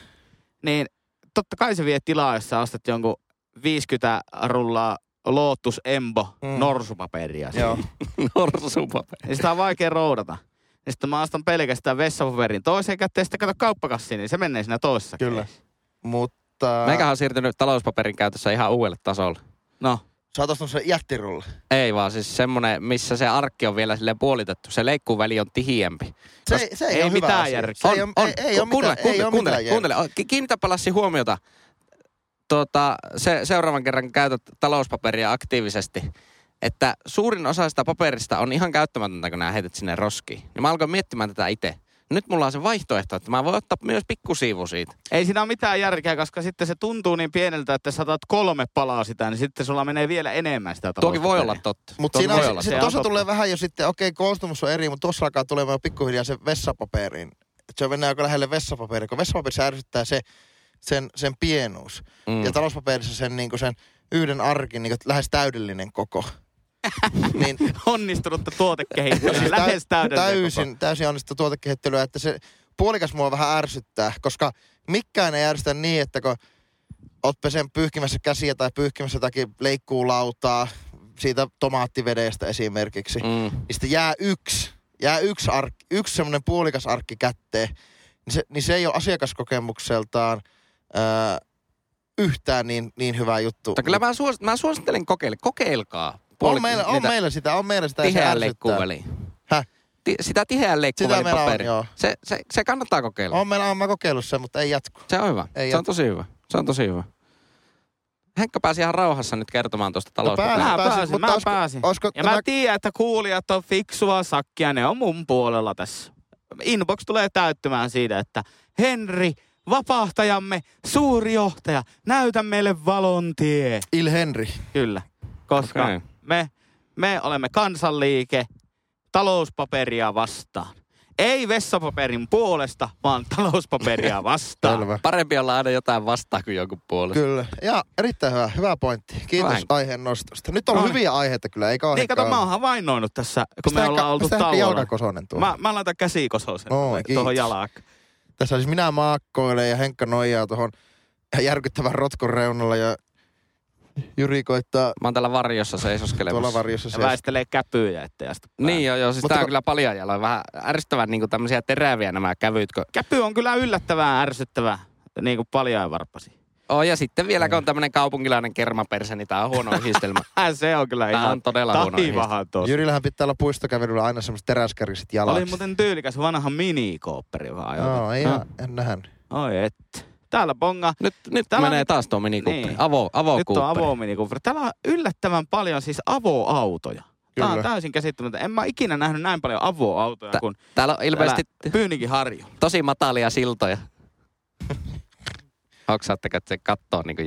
Niin totta kai se vie tilaa, jos sä ostat jonkun 50 rullaa Lotus Embo Mm. norsupaperia. Joo. Norsupaperi. Niin sitä on vaikea roudata. Ja sitten mä ostan pelkästään vessapaperin toiseen käteen, sitten kato kauppakassiin, niin se menee siinä toisessa Kyllä. kädessä. Mutta Meikähän on siirtynyt talouspaperin käytössä ihan uudelle tasolle. No, sä oot ostanut sen jättirulle. Ei vaan siis semmonen, missä se arkki on vielä silleen puolitettu. Se leikkuuväli on tihiempi. Se, ei- se ei, ei ole hyvä mitään asia. järkeä. Se ei, ole, ei, ei ole kuuntele, mitään, ei kuuntele, kuuntele, mitään kuuntele. Ki- Kiinnitä lassi huomiota. Tuota, se, seuraavan kerran kun käytät talouspaperia aktiivisesti, että suurin osa sitä paperista on ihan käyttämätöntä, kun nämä heität sinne roskiin. Niin mä alkoin miettimään tätä itse. Nyt mulla on se vaihtoehto, että mä voin ottaa myös pikkusiivu siitä. ei siinä ole mitään järkeä, koska sitten se tuntuu niin pieneltä, että sä otat kolme palaa sitä, niin sitten sulla menee vielä enemmän sitä Tuokin voi olla totta. Mutta siinä voi on, olla sit se tuossa on tulee totta. vähän jo sitten, okei, koostumus on eri, mutta tuossa alkaa tulemaan jo pikkuhiljaa se vessapaperiin. Et se mennään aika lähelle vessapaperia, kun vessapaperissa ärsyttää se, sen, sen pienuus. Mm. Ja talouspaperissa sen, niin sen yhden arkin niin lähes täydellinen koko. niin Onnistunutta tuotekehittelyä, Siis lähes täydellinen koko. täysin, täysin onnistunut tuotekehittelyä, että se puolikas mua vähän ärsyttää, koska mikään ei ärsytä niin, että kun oot pesen pyyhkimässä käsiä tai pyyhkimässä jotakin leikkuulautaa siitä tomaattivedestä esimerkiksi, mm. Niin jää yksi, jää yksi, ark, yksi semmoinen puolikas arkki kätteen, niin se, niin se ei ole asiakaskokemukseltaan ää, yhtään niin, niin hyvä juttu. Mutta kyllä mä, suos, mä suosittelen kokeile. Kokeilkaa. On, meillä, on niitä meillä sitä, on meillä sitä. ärsyttää. leikkuväliin. Häh? Ti, sitä tiheän Sitä leikkuvälin meillä on, paperi. joo. Se, se, se kannattaa kokeilla. On meillä, on mä kokeillut sen, mutta ei jatku. Se on hyvä. Ei se on jat- tosi hyvä. Se on tosi hyvä. Henkka pääsi ihan rauhassa nyt kertomaan tuosta talouspaperista. Mä pääsin, pääsin, mutta mä olisiko- pääsin. olisiko ja tämä- mä tiedän, että kuulijat on fiksua sakkia, ne on mun puolella tässä. Inbox tulee täyttymään siitä, että Henri, vapahtajamme, suuri johtaja, näytä meille valon tie. Il Henry. Kyllä, koska okay. Me, me olemme kansanliike talouspaperia vastaan. Ei vessapaperin puolesta, vaan talouspaperia vastaan. Selvä. Parempi olla aina jotain vastaan kuin jonkun puolesta. Kyllä. Ja erittäin hyvä, hyvä pointti. Kiitos Vain. aiheen nostosta. Nyt on ollut Noin. hyviä aiheita kyllä, eikä ole Niin, kato, mä oon havainnoinut tässä, kun me ollaan oltu tauolla. jalkakosonen. Mä, mä laitan käsikososen Noin, tuohon jalaan. Tässä siis minä maakkoilen ja Henkka nojaa tuohon järkyttävän rotkon reunalla ja Jyri koittaa Mä oon täällä varjossa tuolla seisoskelemassa. varjossa Ja se. väistelee käpyjä, ettei astu päälle. Niin joo, joo. Siis Mutta tää on kyllä paljon jaloin. Vähän ärsyttävän niinku tämmöisiä teräviä nämä kävyt. Kun... Käpy on kyllä yllättävän ärsyttävä, niin kuin paljon varpasi. Oh, ja sitten vielä kun on tämmönen kaupunkilainen kermaperse, niin tää on huono yhdistelmä. Se on kyllä Tää ihan on todella huono tuossa. Jyrillähän pitää olla puistokävelyllä aina semmoiset teräskärkiset jalat. Oli muuten tyylikäs vanha. Joo, ei No. ihan, en nähnyt. Oi et. Täällä bonga. Nyt, nyt Täällä menee on- taas tuo minikupperi. Niin. Avo, Nyt avokuupperi. on avominikoopperi. Täällä on yllättävän paljon siis avoautoja. Tää on Kyllä. täysin käsittämätöntä. En mä ikinä nähnyt näin paljon avoautoja Tä- kuin Täällä on ilmeisesti täällä Pyynikin harju. tosi matalia siltoja. Hoksaatteko, että se katto on niinku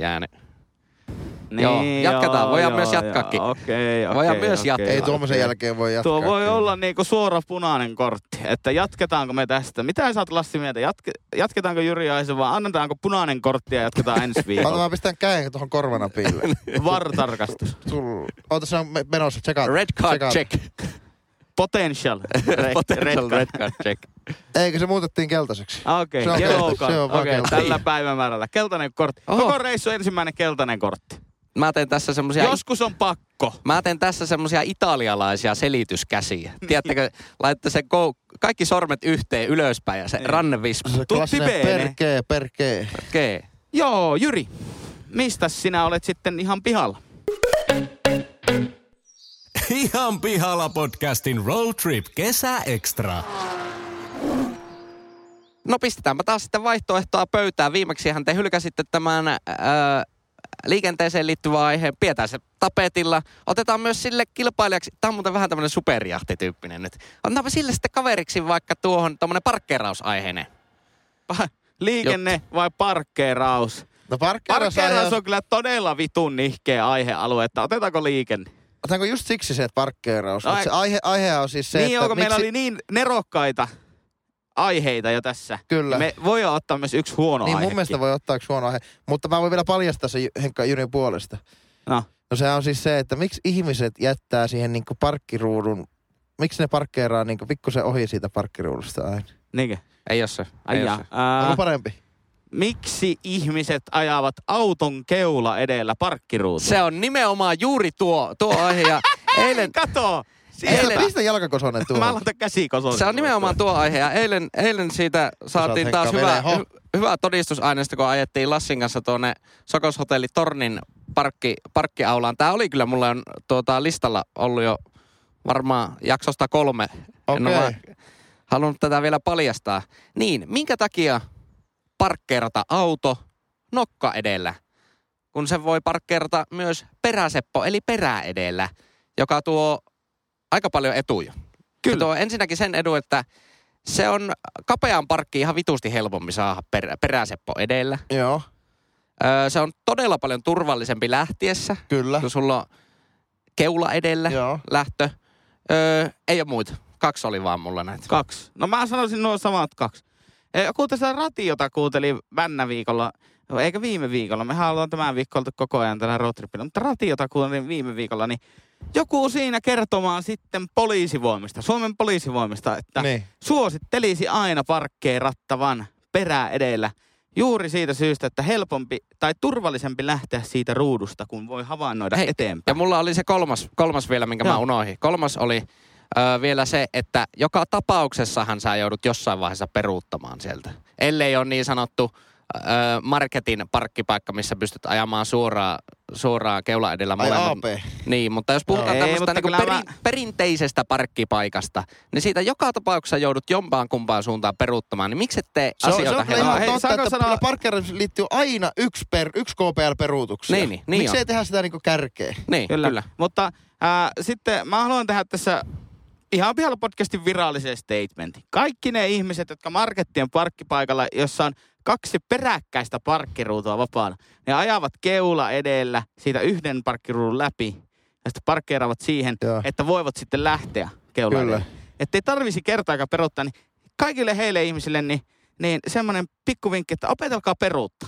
jäänyt? Joo, jatketaan. Voidaan myös jatkaakin. Okei, okei. Voidaan myös okei, jatkaa. Ei tuommoisen jälkeen voi jatkaa. Tuo voi olla niinku suora punainen kortti, että jatketaanko me tästä. Mitä sä oot Lassi mieltä? Jatke, jatketaanko Jyri Aisen vai annetaanko punainen kortti ja jatketaan ensi viikolla? mä pistän käen tuohon korvanapiille. VAR-tarkastus. Sul... Oota se on me- menossa, tsekaat. Red card tsekaat. check. Potential. Red, Potential red red card check. Eikö se muutettiin keltaiseksi? Okei, Se on okay, kelta- se on vaan Okei, keltainen. tällä päivämäärällä. Keltainen kortti. Oho. Koko reissu ensimmäinen keltainen kortti. Mä teen tässä semmosia... Joskus on pakko. Mä teen tässä semmosia italialaisia selityskäsiä. Tiedättekö, laitte sen kou- kaikki sormet yhteen ylöspäin ja se Niin. ranne vispuu. Se Tutti perkee, perkee. Okei. Joo, Jyri. Mistä sinä olet sitten ihan pihalla? Ihan pihalla podcastin Road Trip Kesäekstra. No pistetäänpä taas sitten vaihtoehtoa pöytään. Viimeksihän te hylkäsitte tämän ää, liikenteeseen liittyvä aihe Pietäisen tapetilla. Otetaan myös sille kilpailijaksi, tämä on muuten vähän tämmöinen superjahtityyppinen nyt. Otetaanpa sille sitten kaveriksi vaikka tuohon tommonen parkkeerausaiheinen. Pa- Liikenne vai parkkeeraus? No parkkeeraus Parkkeeraus on kyllä todella vitun nihkeä aihealue, että otetaanko liikenne? Otetaanko just siksi se, että parkkeeraus? No se aihe, aihe on siis se, niin että onko meillä miksi... oli niin nerokkaita aiheita jo tässä. Kyllä. Me voi ottaa myös yksi huono niin aihe. mun mielestä voi ottaa yksi huono aihe. Mutta mä voin vielä paljastaa se Henkka Jyrin puolesta. No. No se on siis se, että miksi ihmiset jättää siihen niinku parkkiruudun, miksi ne parkkeeraa niinku pikkusen ohi siitä parkkiruudusta aina? Niinkö? Ei oo se. Ai Ei jaa. se. Ää, Onko parempi? miksi ihmiset ajavat auton keula edellä parkkiruutuun? Se on nimenomaan juuri tuo, tuo aihe. Ja eilen, Kato! Eilen... Siellä. Pistä jalkakosonen Mä tuohon. laitan käsikoson. se on nimenomaan tuo aihe. Ja eilen, eilen siitä saatiin taas hyvä, hy, hyvä todistusaineisto, kun ajettiin Lassin kanssa tuonne Sokoshotelli Tornin parkki, parkkiaulaan. Tämä oli kyllä mulle on tuota, listalla ollut jo varmaan jaksosta kolme. En ole Okei. vaan halunnut tätä vielä paljastaa. Niin, minkä takia parkkeerata auto nokka edellä, kun se voi parkkeerata myös peräseppo, eli perää edellä, joka tuo aika paljon etuja. Kyllä. Se tuo ensinnäkin sen edun, että se on kapean parkki ihan vitusti helpommin saada per, peräseppo edellä. Joo, Öö, se on todella paljon turvallisempi lähtiessä, kyllä. kun sulla on keula edellä Joo. lähtö. Öö, ei ole muita. Kaksi oli vaan mulla näitä. Kaksi. No mä sanoisin nuo samat kaksi. Eh, Kun tässä ratiota kuuntelin Vännä viikolla, eikä viime viikolla, mehän ollaan tämän viikko oltu koko ajan tällä roadtripillä, mutta ratiota kuuntelin viime viikolla, niin joku siinä kertomaan sitten poliisivoimista, Suomen poliisivoimista, että Niin. suosittelisi aina parkkeerattavan perää edellä juuri siitä syystä, että helpompi tai turvallisempi lähteä siitä ruudusta, kun voi havainnoida Hei, eteenpäin. Ja mulla oli se kolmas, kolmas vielä, minkä mä Joo. unohdin. Kolmas oli ö, vielä se, että joka tapauksessahan sä joudut jossain vaiheessa peruuttamaan sieltä. Ellei ole niin sanottu marketin parkkipaikka, missä pystyt ajamaan suoraan, suoraan keula edellä Ai molemmat. AP. Niin, mutta jos puhutaan Ei, tämmöistä niinku kyllä perin, mä- perinteisestä parkkipaikasta, niin siitä joka tapauksessa joudut jompaan kumpaan suuntaan peruuttamaan. Niin miksi et tee Se on, se asioita on kyllä helpommin? ihan Hei, totta, saanko että sanoa- parkkeeraamiseen liittyy aina yksi, per, yksi KPL-peruutuksia. Niin, niin, niin Miksi on. ei tehdä sitä niinku kärkeä? Niin, kyllä. kyllä. Mutta ää, sitten mä haluan tehdä tässä ihan pihalla podcastin virallisen statementin. Kaikki ne ihmiset, jotka markettien parkkipaikalla, jossa on kaksi peräkkäistä parkkiruutua vapaana, ne ajavat keula edellä siitä yhden parkkiruudun läpi ja sitten parkkeeraavat siihen, Joo. että voivat sitten lähteä keula Kyllä. edellä. Että ei tarvisi kertaakaan peruuttaa, niin kaikille heille ihmisille niin, niin semmoinen pikkuvinkki, että opetelkaa peruutta.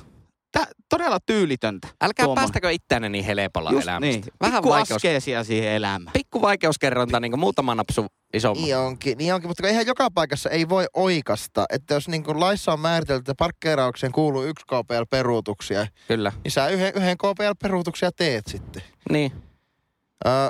Tää, todella tyylitöntä. Älkää tuommoinen. päästäkö itseänne niin helpolla Just elämästä. niin. Vähän Pikku vaikeus, askeesia siihen elämään. pikku vaikeuskerronta, niin muutama napsu isomman. Niin onkin, niin onkin, mutta eihän joka paikassa ei voi oikasta. Että jos niin kuin laissa on määritelty, että parkkeeraukseen kuuluu yksi KPL-peruutuksia, Kyllä. niin sä yhden, yhden KPL-peruutuksia teet sitten. Niin. Öö,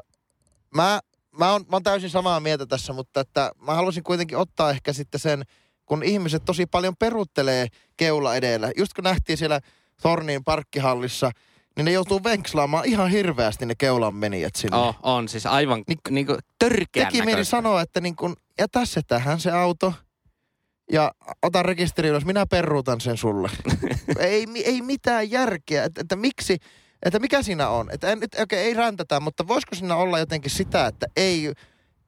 mä, mä, oon, mä oon täysin samaa mieltä tässä, mutta että mä haluaisin kuitenkin ottaa ehkä sitten sen, kun ihmiset tosi paljon peruuttelee keula edellä. Just kun nähtiin siellä Thornin parkkihallissa, niin ne joutuu venkslaamaan ihan hirveästi ne keulan menijät sinne. Oh, on siis aivan Niin- niin, niin kuin törkeän Teki mieli sanoa, että niin kun, jätä se tähän se auto ja ota rekisteri ylös, minä peruutan sen sulle. ei, ei mitään järkeä, että, että miksi, että mikä siinä on. Että en, nyt, okay, ei räntätä, mutta voisiko siinä olla jotenkin sitä, että ei,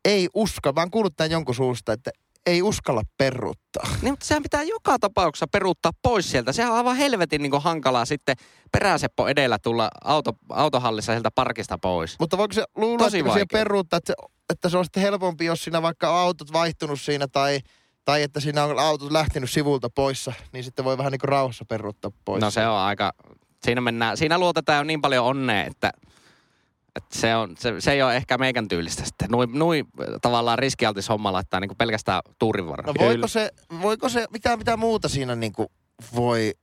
ei uskalla, vaan kuullut tämän jonkun suusta, että ei uskalla peruuttaa. Niin, mutta sehän pitää joka tapauksessa peruuttaa pois sieltä. Sehän on aivan helvetin niin hankalaa sitten peräseppo edellä tulla auto, autohallissa sieltä parkista pois. Mutta voiko se luulla, Tosi että kun vaikea. peruuttaa, että se, että se on sitten helpompi, jos siinä vaikka on autot vaihtunut siinä tai, tai että siinä on autot lähtenyt sivulta poissa, niin sitten voi vähän niin kuin rauhassa peruuttaa pois. No se on aika, siinä mennään, siinä luotetaan jo niin paljon onnea, että, että se, on, se, se ei ole ehkä meikän tyylistä sitten. Nui, nui tavallaan riskialtis homma laittaa niin kuin pelkästään tuurin varaan. No voiko se, voiko se, mitä, mitä muuta siinä niin kuin voi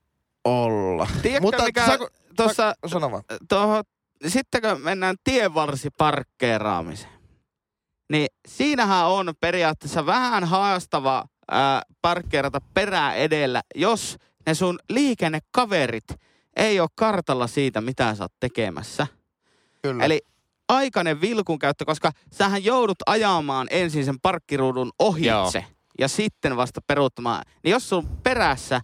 olla? Tiedätkö, Mutta mikä saako- tuossa, Sa- Sano vaan. tuohon, sitten kun mennään tienvarsiparkkeeraamiseen, niin siinähän on periaatteessa vähän haastava ää, parkkeerata perää edellä, jos ne sun liikennekaverit ei ole kartalla siitä, mitä sä oot tekemässä. Kyllä. Eli aikainen vilkun käyttö, koska sähän joudut ajamaan ensin sen parkkiruudun ohitse Joo. ja sitten vasta peruuttamaan. Niin jos sun perässä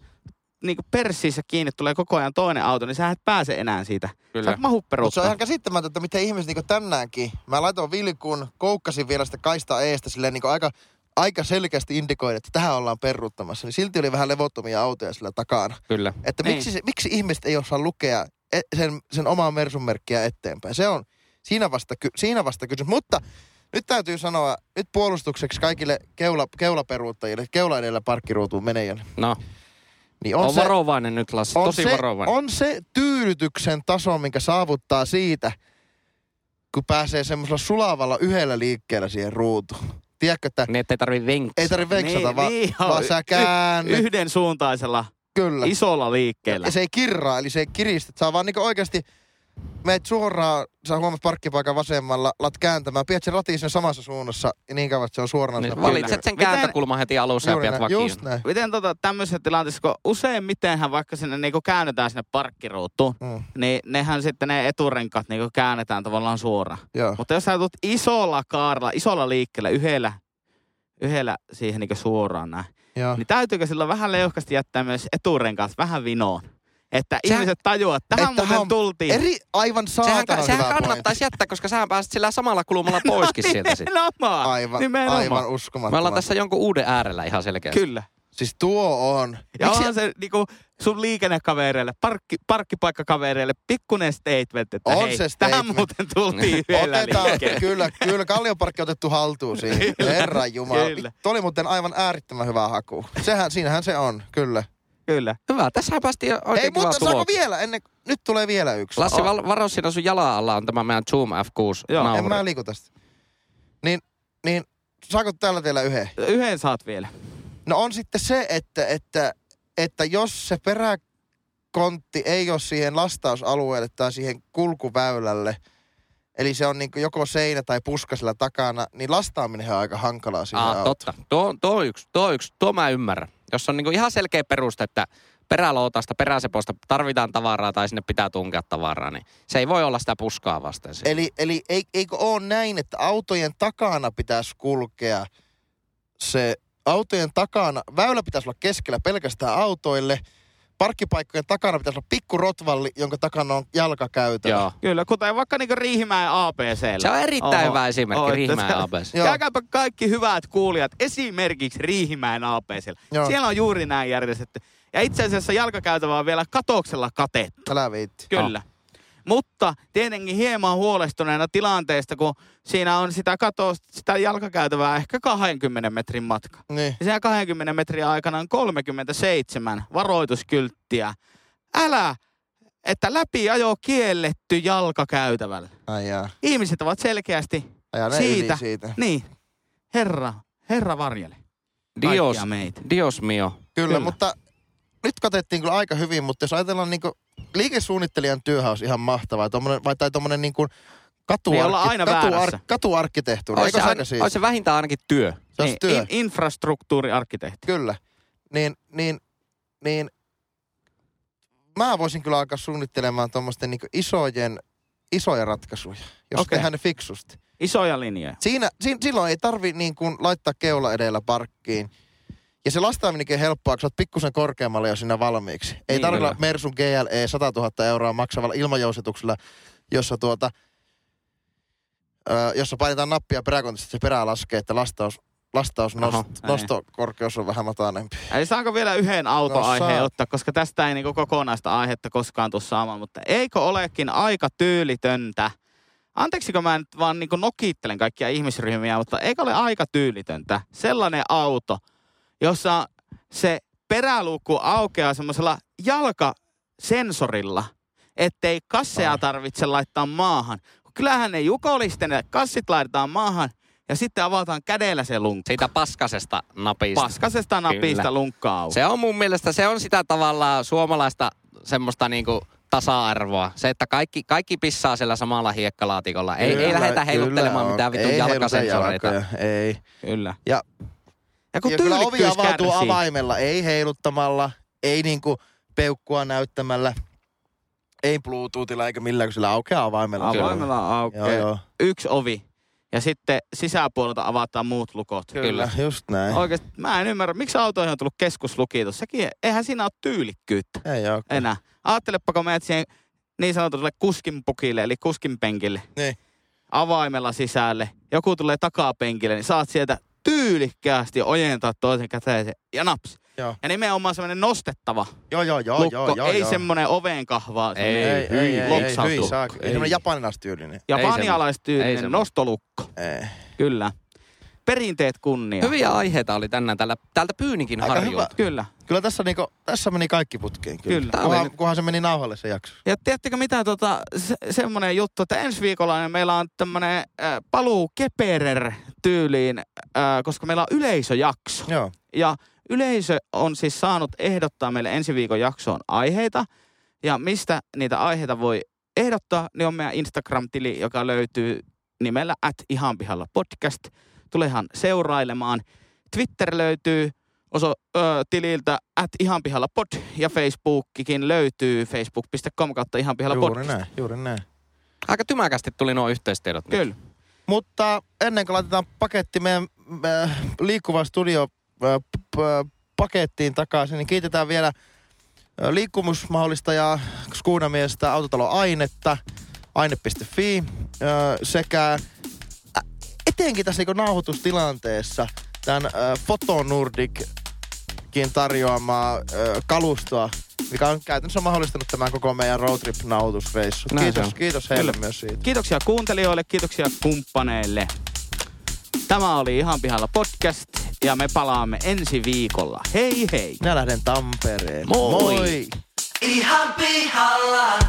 niin kuin perssiissä kiinni tulee koko ajan toinen auto, niin sä et pääse enää siitä. Kyllä. Sä et mahu Mutta se on ihan käsittämätöntä, miten ihmiset niin tänäänkin. Mä laitoin vilkun, koukkasin vielä sitä kaista eestä silleen niin aika, aika selkeästi indikoin, että tähän ollaan peruuttamassa. Niin silti oli vähän levottomia autoja sillä takana. Kyllä. Että Niin. miksi, se, miksi ihmiset ei osaa lukea sen, sen omaa Mersun merkkiä eteenpäin. Se on siinä vasta, ky- siinä vasta kysymys. Mutta nyt täytyy sanoa, nyt puolustukseksi kaikille keula, keulaperuuttajille, keula edellä parkkiruutuun menejille. No, Niin on, on, se, varovainen nyt Lassi, on, tosi se, varovainen. on se tyydytyksen taso, minkä saavuttaa siitä, kun pääsee semmoisella sulavalla yhdellä liikkeellä siihen ruutuun. Tiedätkö, että Niin, ettei tarvii venksaa. ei tarvitse veksata, Niin, vaan, niin, vaan sä käännet. Yhden suuntaisella Kyllä. Isolla liikkeellä. Ja se ei kirraa, eli se ei kiristä. Sä vaan niinku oikeasti meet suoraan, sä huomaat parkkipaikan vasemmalla, lat kääntämään, pidät sen ratin siinä samassa suunnassa ja niin kauan, että se on suorana. Niin, valitset sen kääntökulman heti alussa ja pidät vakiin. Just näin. Miten tota, tämmöisessä tilanteessa, kun useimmitenhän vaikka sinne niinku käännetään sinne parkkiruutuun, Mm, niin nehän sitten ne eturenkaat niinku käännetään tavallaan suoraan. joo. Mutta jos sä tulet isolla kaarella, isolla liikkeellä, yhdellä, yhdellä siihen niinku suoraan näin, joo. niin täytyykö silloin vähän leuhkasti jättää myös eturenkaat vähän vinoon? Että Sehän- ihmiset tajuaa, että tähän Että muuten on tultiin. Eri, aivan Sehän, saatana sehän hyvä kannattaisi jättää, koska sähän pääset sillä samalla kulmalla poiskin sieltä sitten. Nimenomaan. Aivan, Nimenomaan. aivan uskomattoman. Me ollaan tässä jonkun uuden äärellä ihan selkeästi. Kyllä. Siis tuo on. Ja Miksi- onhan se niinku sun liikennekavereille, parkki, parkkipaikkakavereille pikkuinen statement, että On hei, se tähän statement. muuten tultiin yhdellä Otetaan, liikkeellä. kyllä, kyllä, Kallioparkki otettu haltuun siinä. Kyllä, Herran Jumala. kyllä. Tuo oli muuten aivan äärittömän hyvä haku. Sehän, siinähän se on, kyllä. Kyllä. Hyvä, tässähän päästiin oikein Ei, mutta saako vielä? Ennen, nyt tulee vielä yksi. Lassi, val- varo siinä sun jalan alla on tämä meidän Zoom F6 Joo, en nauhuri. en mä liiku tästä. Niin, niin saako tällä teillä yhden? Yhden saat vielä. No on sitten se, että, että, että jos se peräkontti ei ole siihen lastausalueelle tai siihen kulkuväylälle, eli se on niin joko seinä tai puska sillä takana, niin lastaaminen on aika hankalaa siinä Ah, totta. Tuo, tuo, on yksi, tuo, yksi, tuo mä ymmärrän. Jos on niinku ihan selkeä peruste, että perälootasta, peräseposta tarvitaan tavaraa tai sinne pitää tunkea tavaraa, niin se ei voi olla sitä puskaa vasten. siinä. Eli, eli ei, eikö ole näin, että autojen takana pitäisi kulkea se autojen takana, väylä pitäisi olla keskellä pelkästään autoille, parkkipaikkojen takana pitäisi olla pikku rotvalli, jonka takana on jalkakäytävä. Joo. Kyllä, kuten vaikka niinku Riihimäen ABCllä. Se on erittäin Oho. hyvä esimerkki Oho, Riihimäen ABC. Joo. Käykääpä kaikki hyvät kuulijat esimerkiksi Riihimäen ABCllä. Joo. Siellä on juuri näin järjestetty. Ja itse asiassa jalkakäytävä on vielä katoksella katettu. Älä viitti. Kyllä. Mutta tietenkin hieman huolestuneena tilanteesta, kun siinä on sitä katoa, sitä jalkakäytävää ehkä 20 metrin matka. Niin. Ja siinä 20 metriä aikana on 37 varoituskylttiä. Älä, että läpi ajo kielletty jalkakäytävällä. Ai jaa. Ihmiset ovat selkeästi, Ajaa ne Siitä. yli siitä. niin, herra, herra varjele. Dios, meitä. Dios mio. Kyllä, Kyllä. mutta nyt katettiin kyllä aika hyvin, mutta jos ajatellaan niinku, liikesuunnittelijan työhän olisi ihan mahtavaa, tommonen, vai tai tommonen niinku katuarkki, Niin ollaan aina väärässä. katuarkkitehtuuri, Olisi se, aina, siis? olisi se vähintään ainakin työ. Se olisi työ. in, infrastruktuuriarkkitehti. Kyllä. Niin, niin, niin mä voisin kyllä alkaa suunnittelemaan tuommoisten niin isojen, isoja ratkaisuja, jos okay. tehdään ne fiksusti. Isoja linjoja. Siinä, siinä, silloin ei tarvi niin kuin laittaa keula edellä parkkiin. Ja se lastaaminenkin on helppoa, kun sä oot pikkusen korkeammalle jo siinä valmiiksi. Ei Niin, tarvitse Mersun GLE 100 000 euroa maksavalla ilmajousetuksella, jossa tuota, ö, jossa painetaan nappia peräkontista, että se perä laskee, että lastaus, lastaus nost, Aha, näin. nostokorkeus on vähän matanempi. Eli saanko vielä yhden No, autoaiheen saat. ottaa, koska tästä ei niinku kokonaista aihetta koskaan tule saamaan, mutta eikö olekin aika tyylitöntä? Anteeksi, kun mä nyt vaan niinku nokittelen kaikkia ihmisryhmiä, mutta eikö ole aika tyylitöntä sellainen auto, jossa se peräluukku aukeaa semmoisella jalkasensorilla, ettei kasseja tarvitse laittaa maahan. Kyllähän ne jukolisten ne kassit laitetaan maahan ja sitten avataan kädellä se lunkka. Siitä paskasesta napista. Paskasesta napista Kyllä. lunkkaa auki. Se on mun mielestä, se on sitä tavallaan suomalaista semmoista niinku tasa-arvoa. Se, että kaikki, kaikki pissaa sillä samalla hiekkalaatikolla. Ei, ei Kyllä, lähdetä heiluttelemaan kyllä on. mitään vitun Ei jalkasensoreita. jalkoja, Ei. Kyllä. Ja- ja kun ja kyllä ovi avautuu kärsii. avaimella, ei heiluttamalla, ei niinku peukkua näyttämällä, ei Bluetoothilla eikä millään, kun sillä aukeaa avaimella. Avaimella aukeaa Joo, joo. yksi ovi. Ja sitten sisäpuolelta avataan muut lukot. Kyllä, just näin. Oikeasti mä en ymmärrä, miksi autoihin on tullut keskuslukitus. Sekin, eihän siinä ole tyylikkyyttä Ei oo. enää. Ajattelepa, kun menet siihen niin sanotulle kuskin pukille, eli kuskin penkille. Niin. Avaimella sisälle. Joku tulee takapenkille, niin saat sieltä tyylikkäästi ojentaa toisen käteen ja naps. Joo. Ja nimenomaan semmoinen nostettava Joo, joo, joo, lukko, joo, joo. ei joo. semmoinen oven kahvaa. Ei, Ei, ei, ei, ei, loksautuu. hyi saa. Ei. Ei semmoinen japanilaistyylinen. Ja Ei semmo- ei vanialaistyylinen semmo- nostolukko. Ei. Kyllä. Perinteet kunnia. Hyviä aiheita oli tänään tällä, täältä Pyynikin harjulta. Kyllä. Kyllä tässä, niinku, tässä meni kaikki putkeen. Kyllä. Kyllä. Oli Kunhan, kunhan se meni nauhalle se jakso. Ja tiedättekö mitä, tota, se, semmoinen juttu, että ensi viikolla niin meillä on tämmöinen äh, paluu Keperer tyyliin, äh, koska meillä on yleisöjakso. Joo. Ja yleisö on siis saanut ehdottaa meille ensi viikon jaksoon aiheita. Ja mistä niitä aiheita voi ehdottaa, niin on meidän Instagram-tili, joka löytyy nimellä at ihan pihalla podcast. Tulehan seurailemaan. Twitter löytyy oso, ö, tililtä at ihan pihalla pod ja Facebookikin löytyy facebook.com kautta ihan pihalla Juuri podcast. näin, juuri näin. Aika tymäkästi tuli nuo yhteistiedot. nyt. Kyllä. Mutta ennen kuin laitetaan paketti meidän äh, liikkuva studio äh, p- pakettiin takaisin, niin kiitetään vielä liikkumusmahdollistajaa, skuunamiestä, autotalo Ainetta, aine.fi äh, sekä etenkin tässä niin nauhoitustilanteessa tämän äh, Fotonordic-kin tarjoamaa äh, kalustoa, mikä on käytännössä mahdollistanut tämän koko meidän se Kiitos, kiitos heille Kyllä. myös siitä. Kiitoksia kuuntelijoille, kiitoksia kumppaneille. Tämä oli Ihan pihalla podcast ja me palaamme ensi viikolla. Hei hei! Minä lähden Tampereen. Moi. Moi. Ihan pihalla.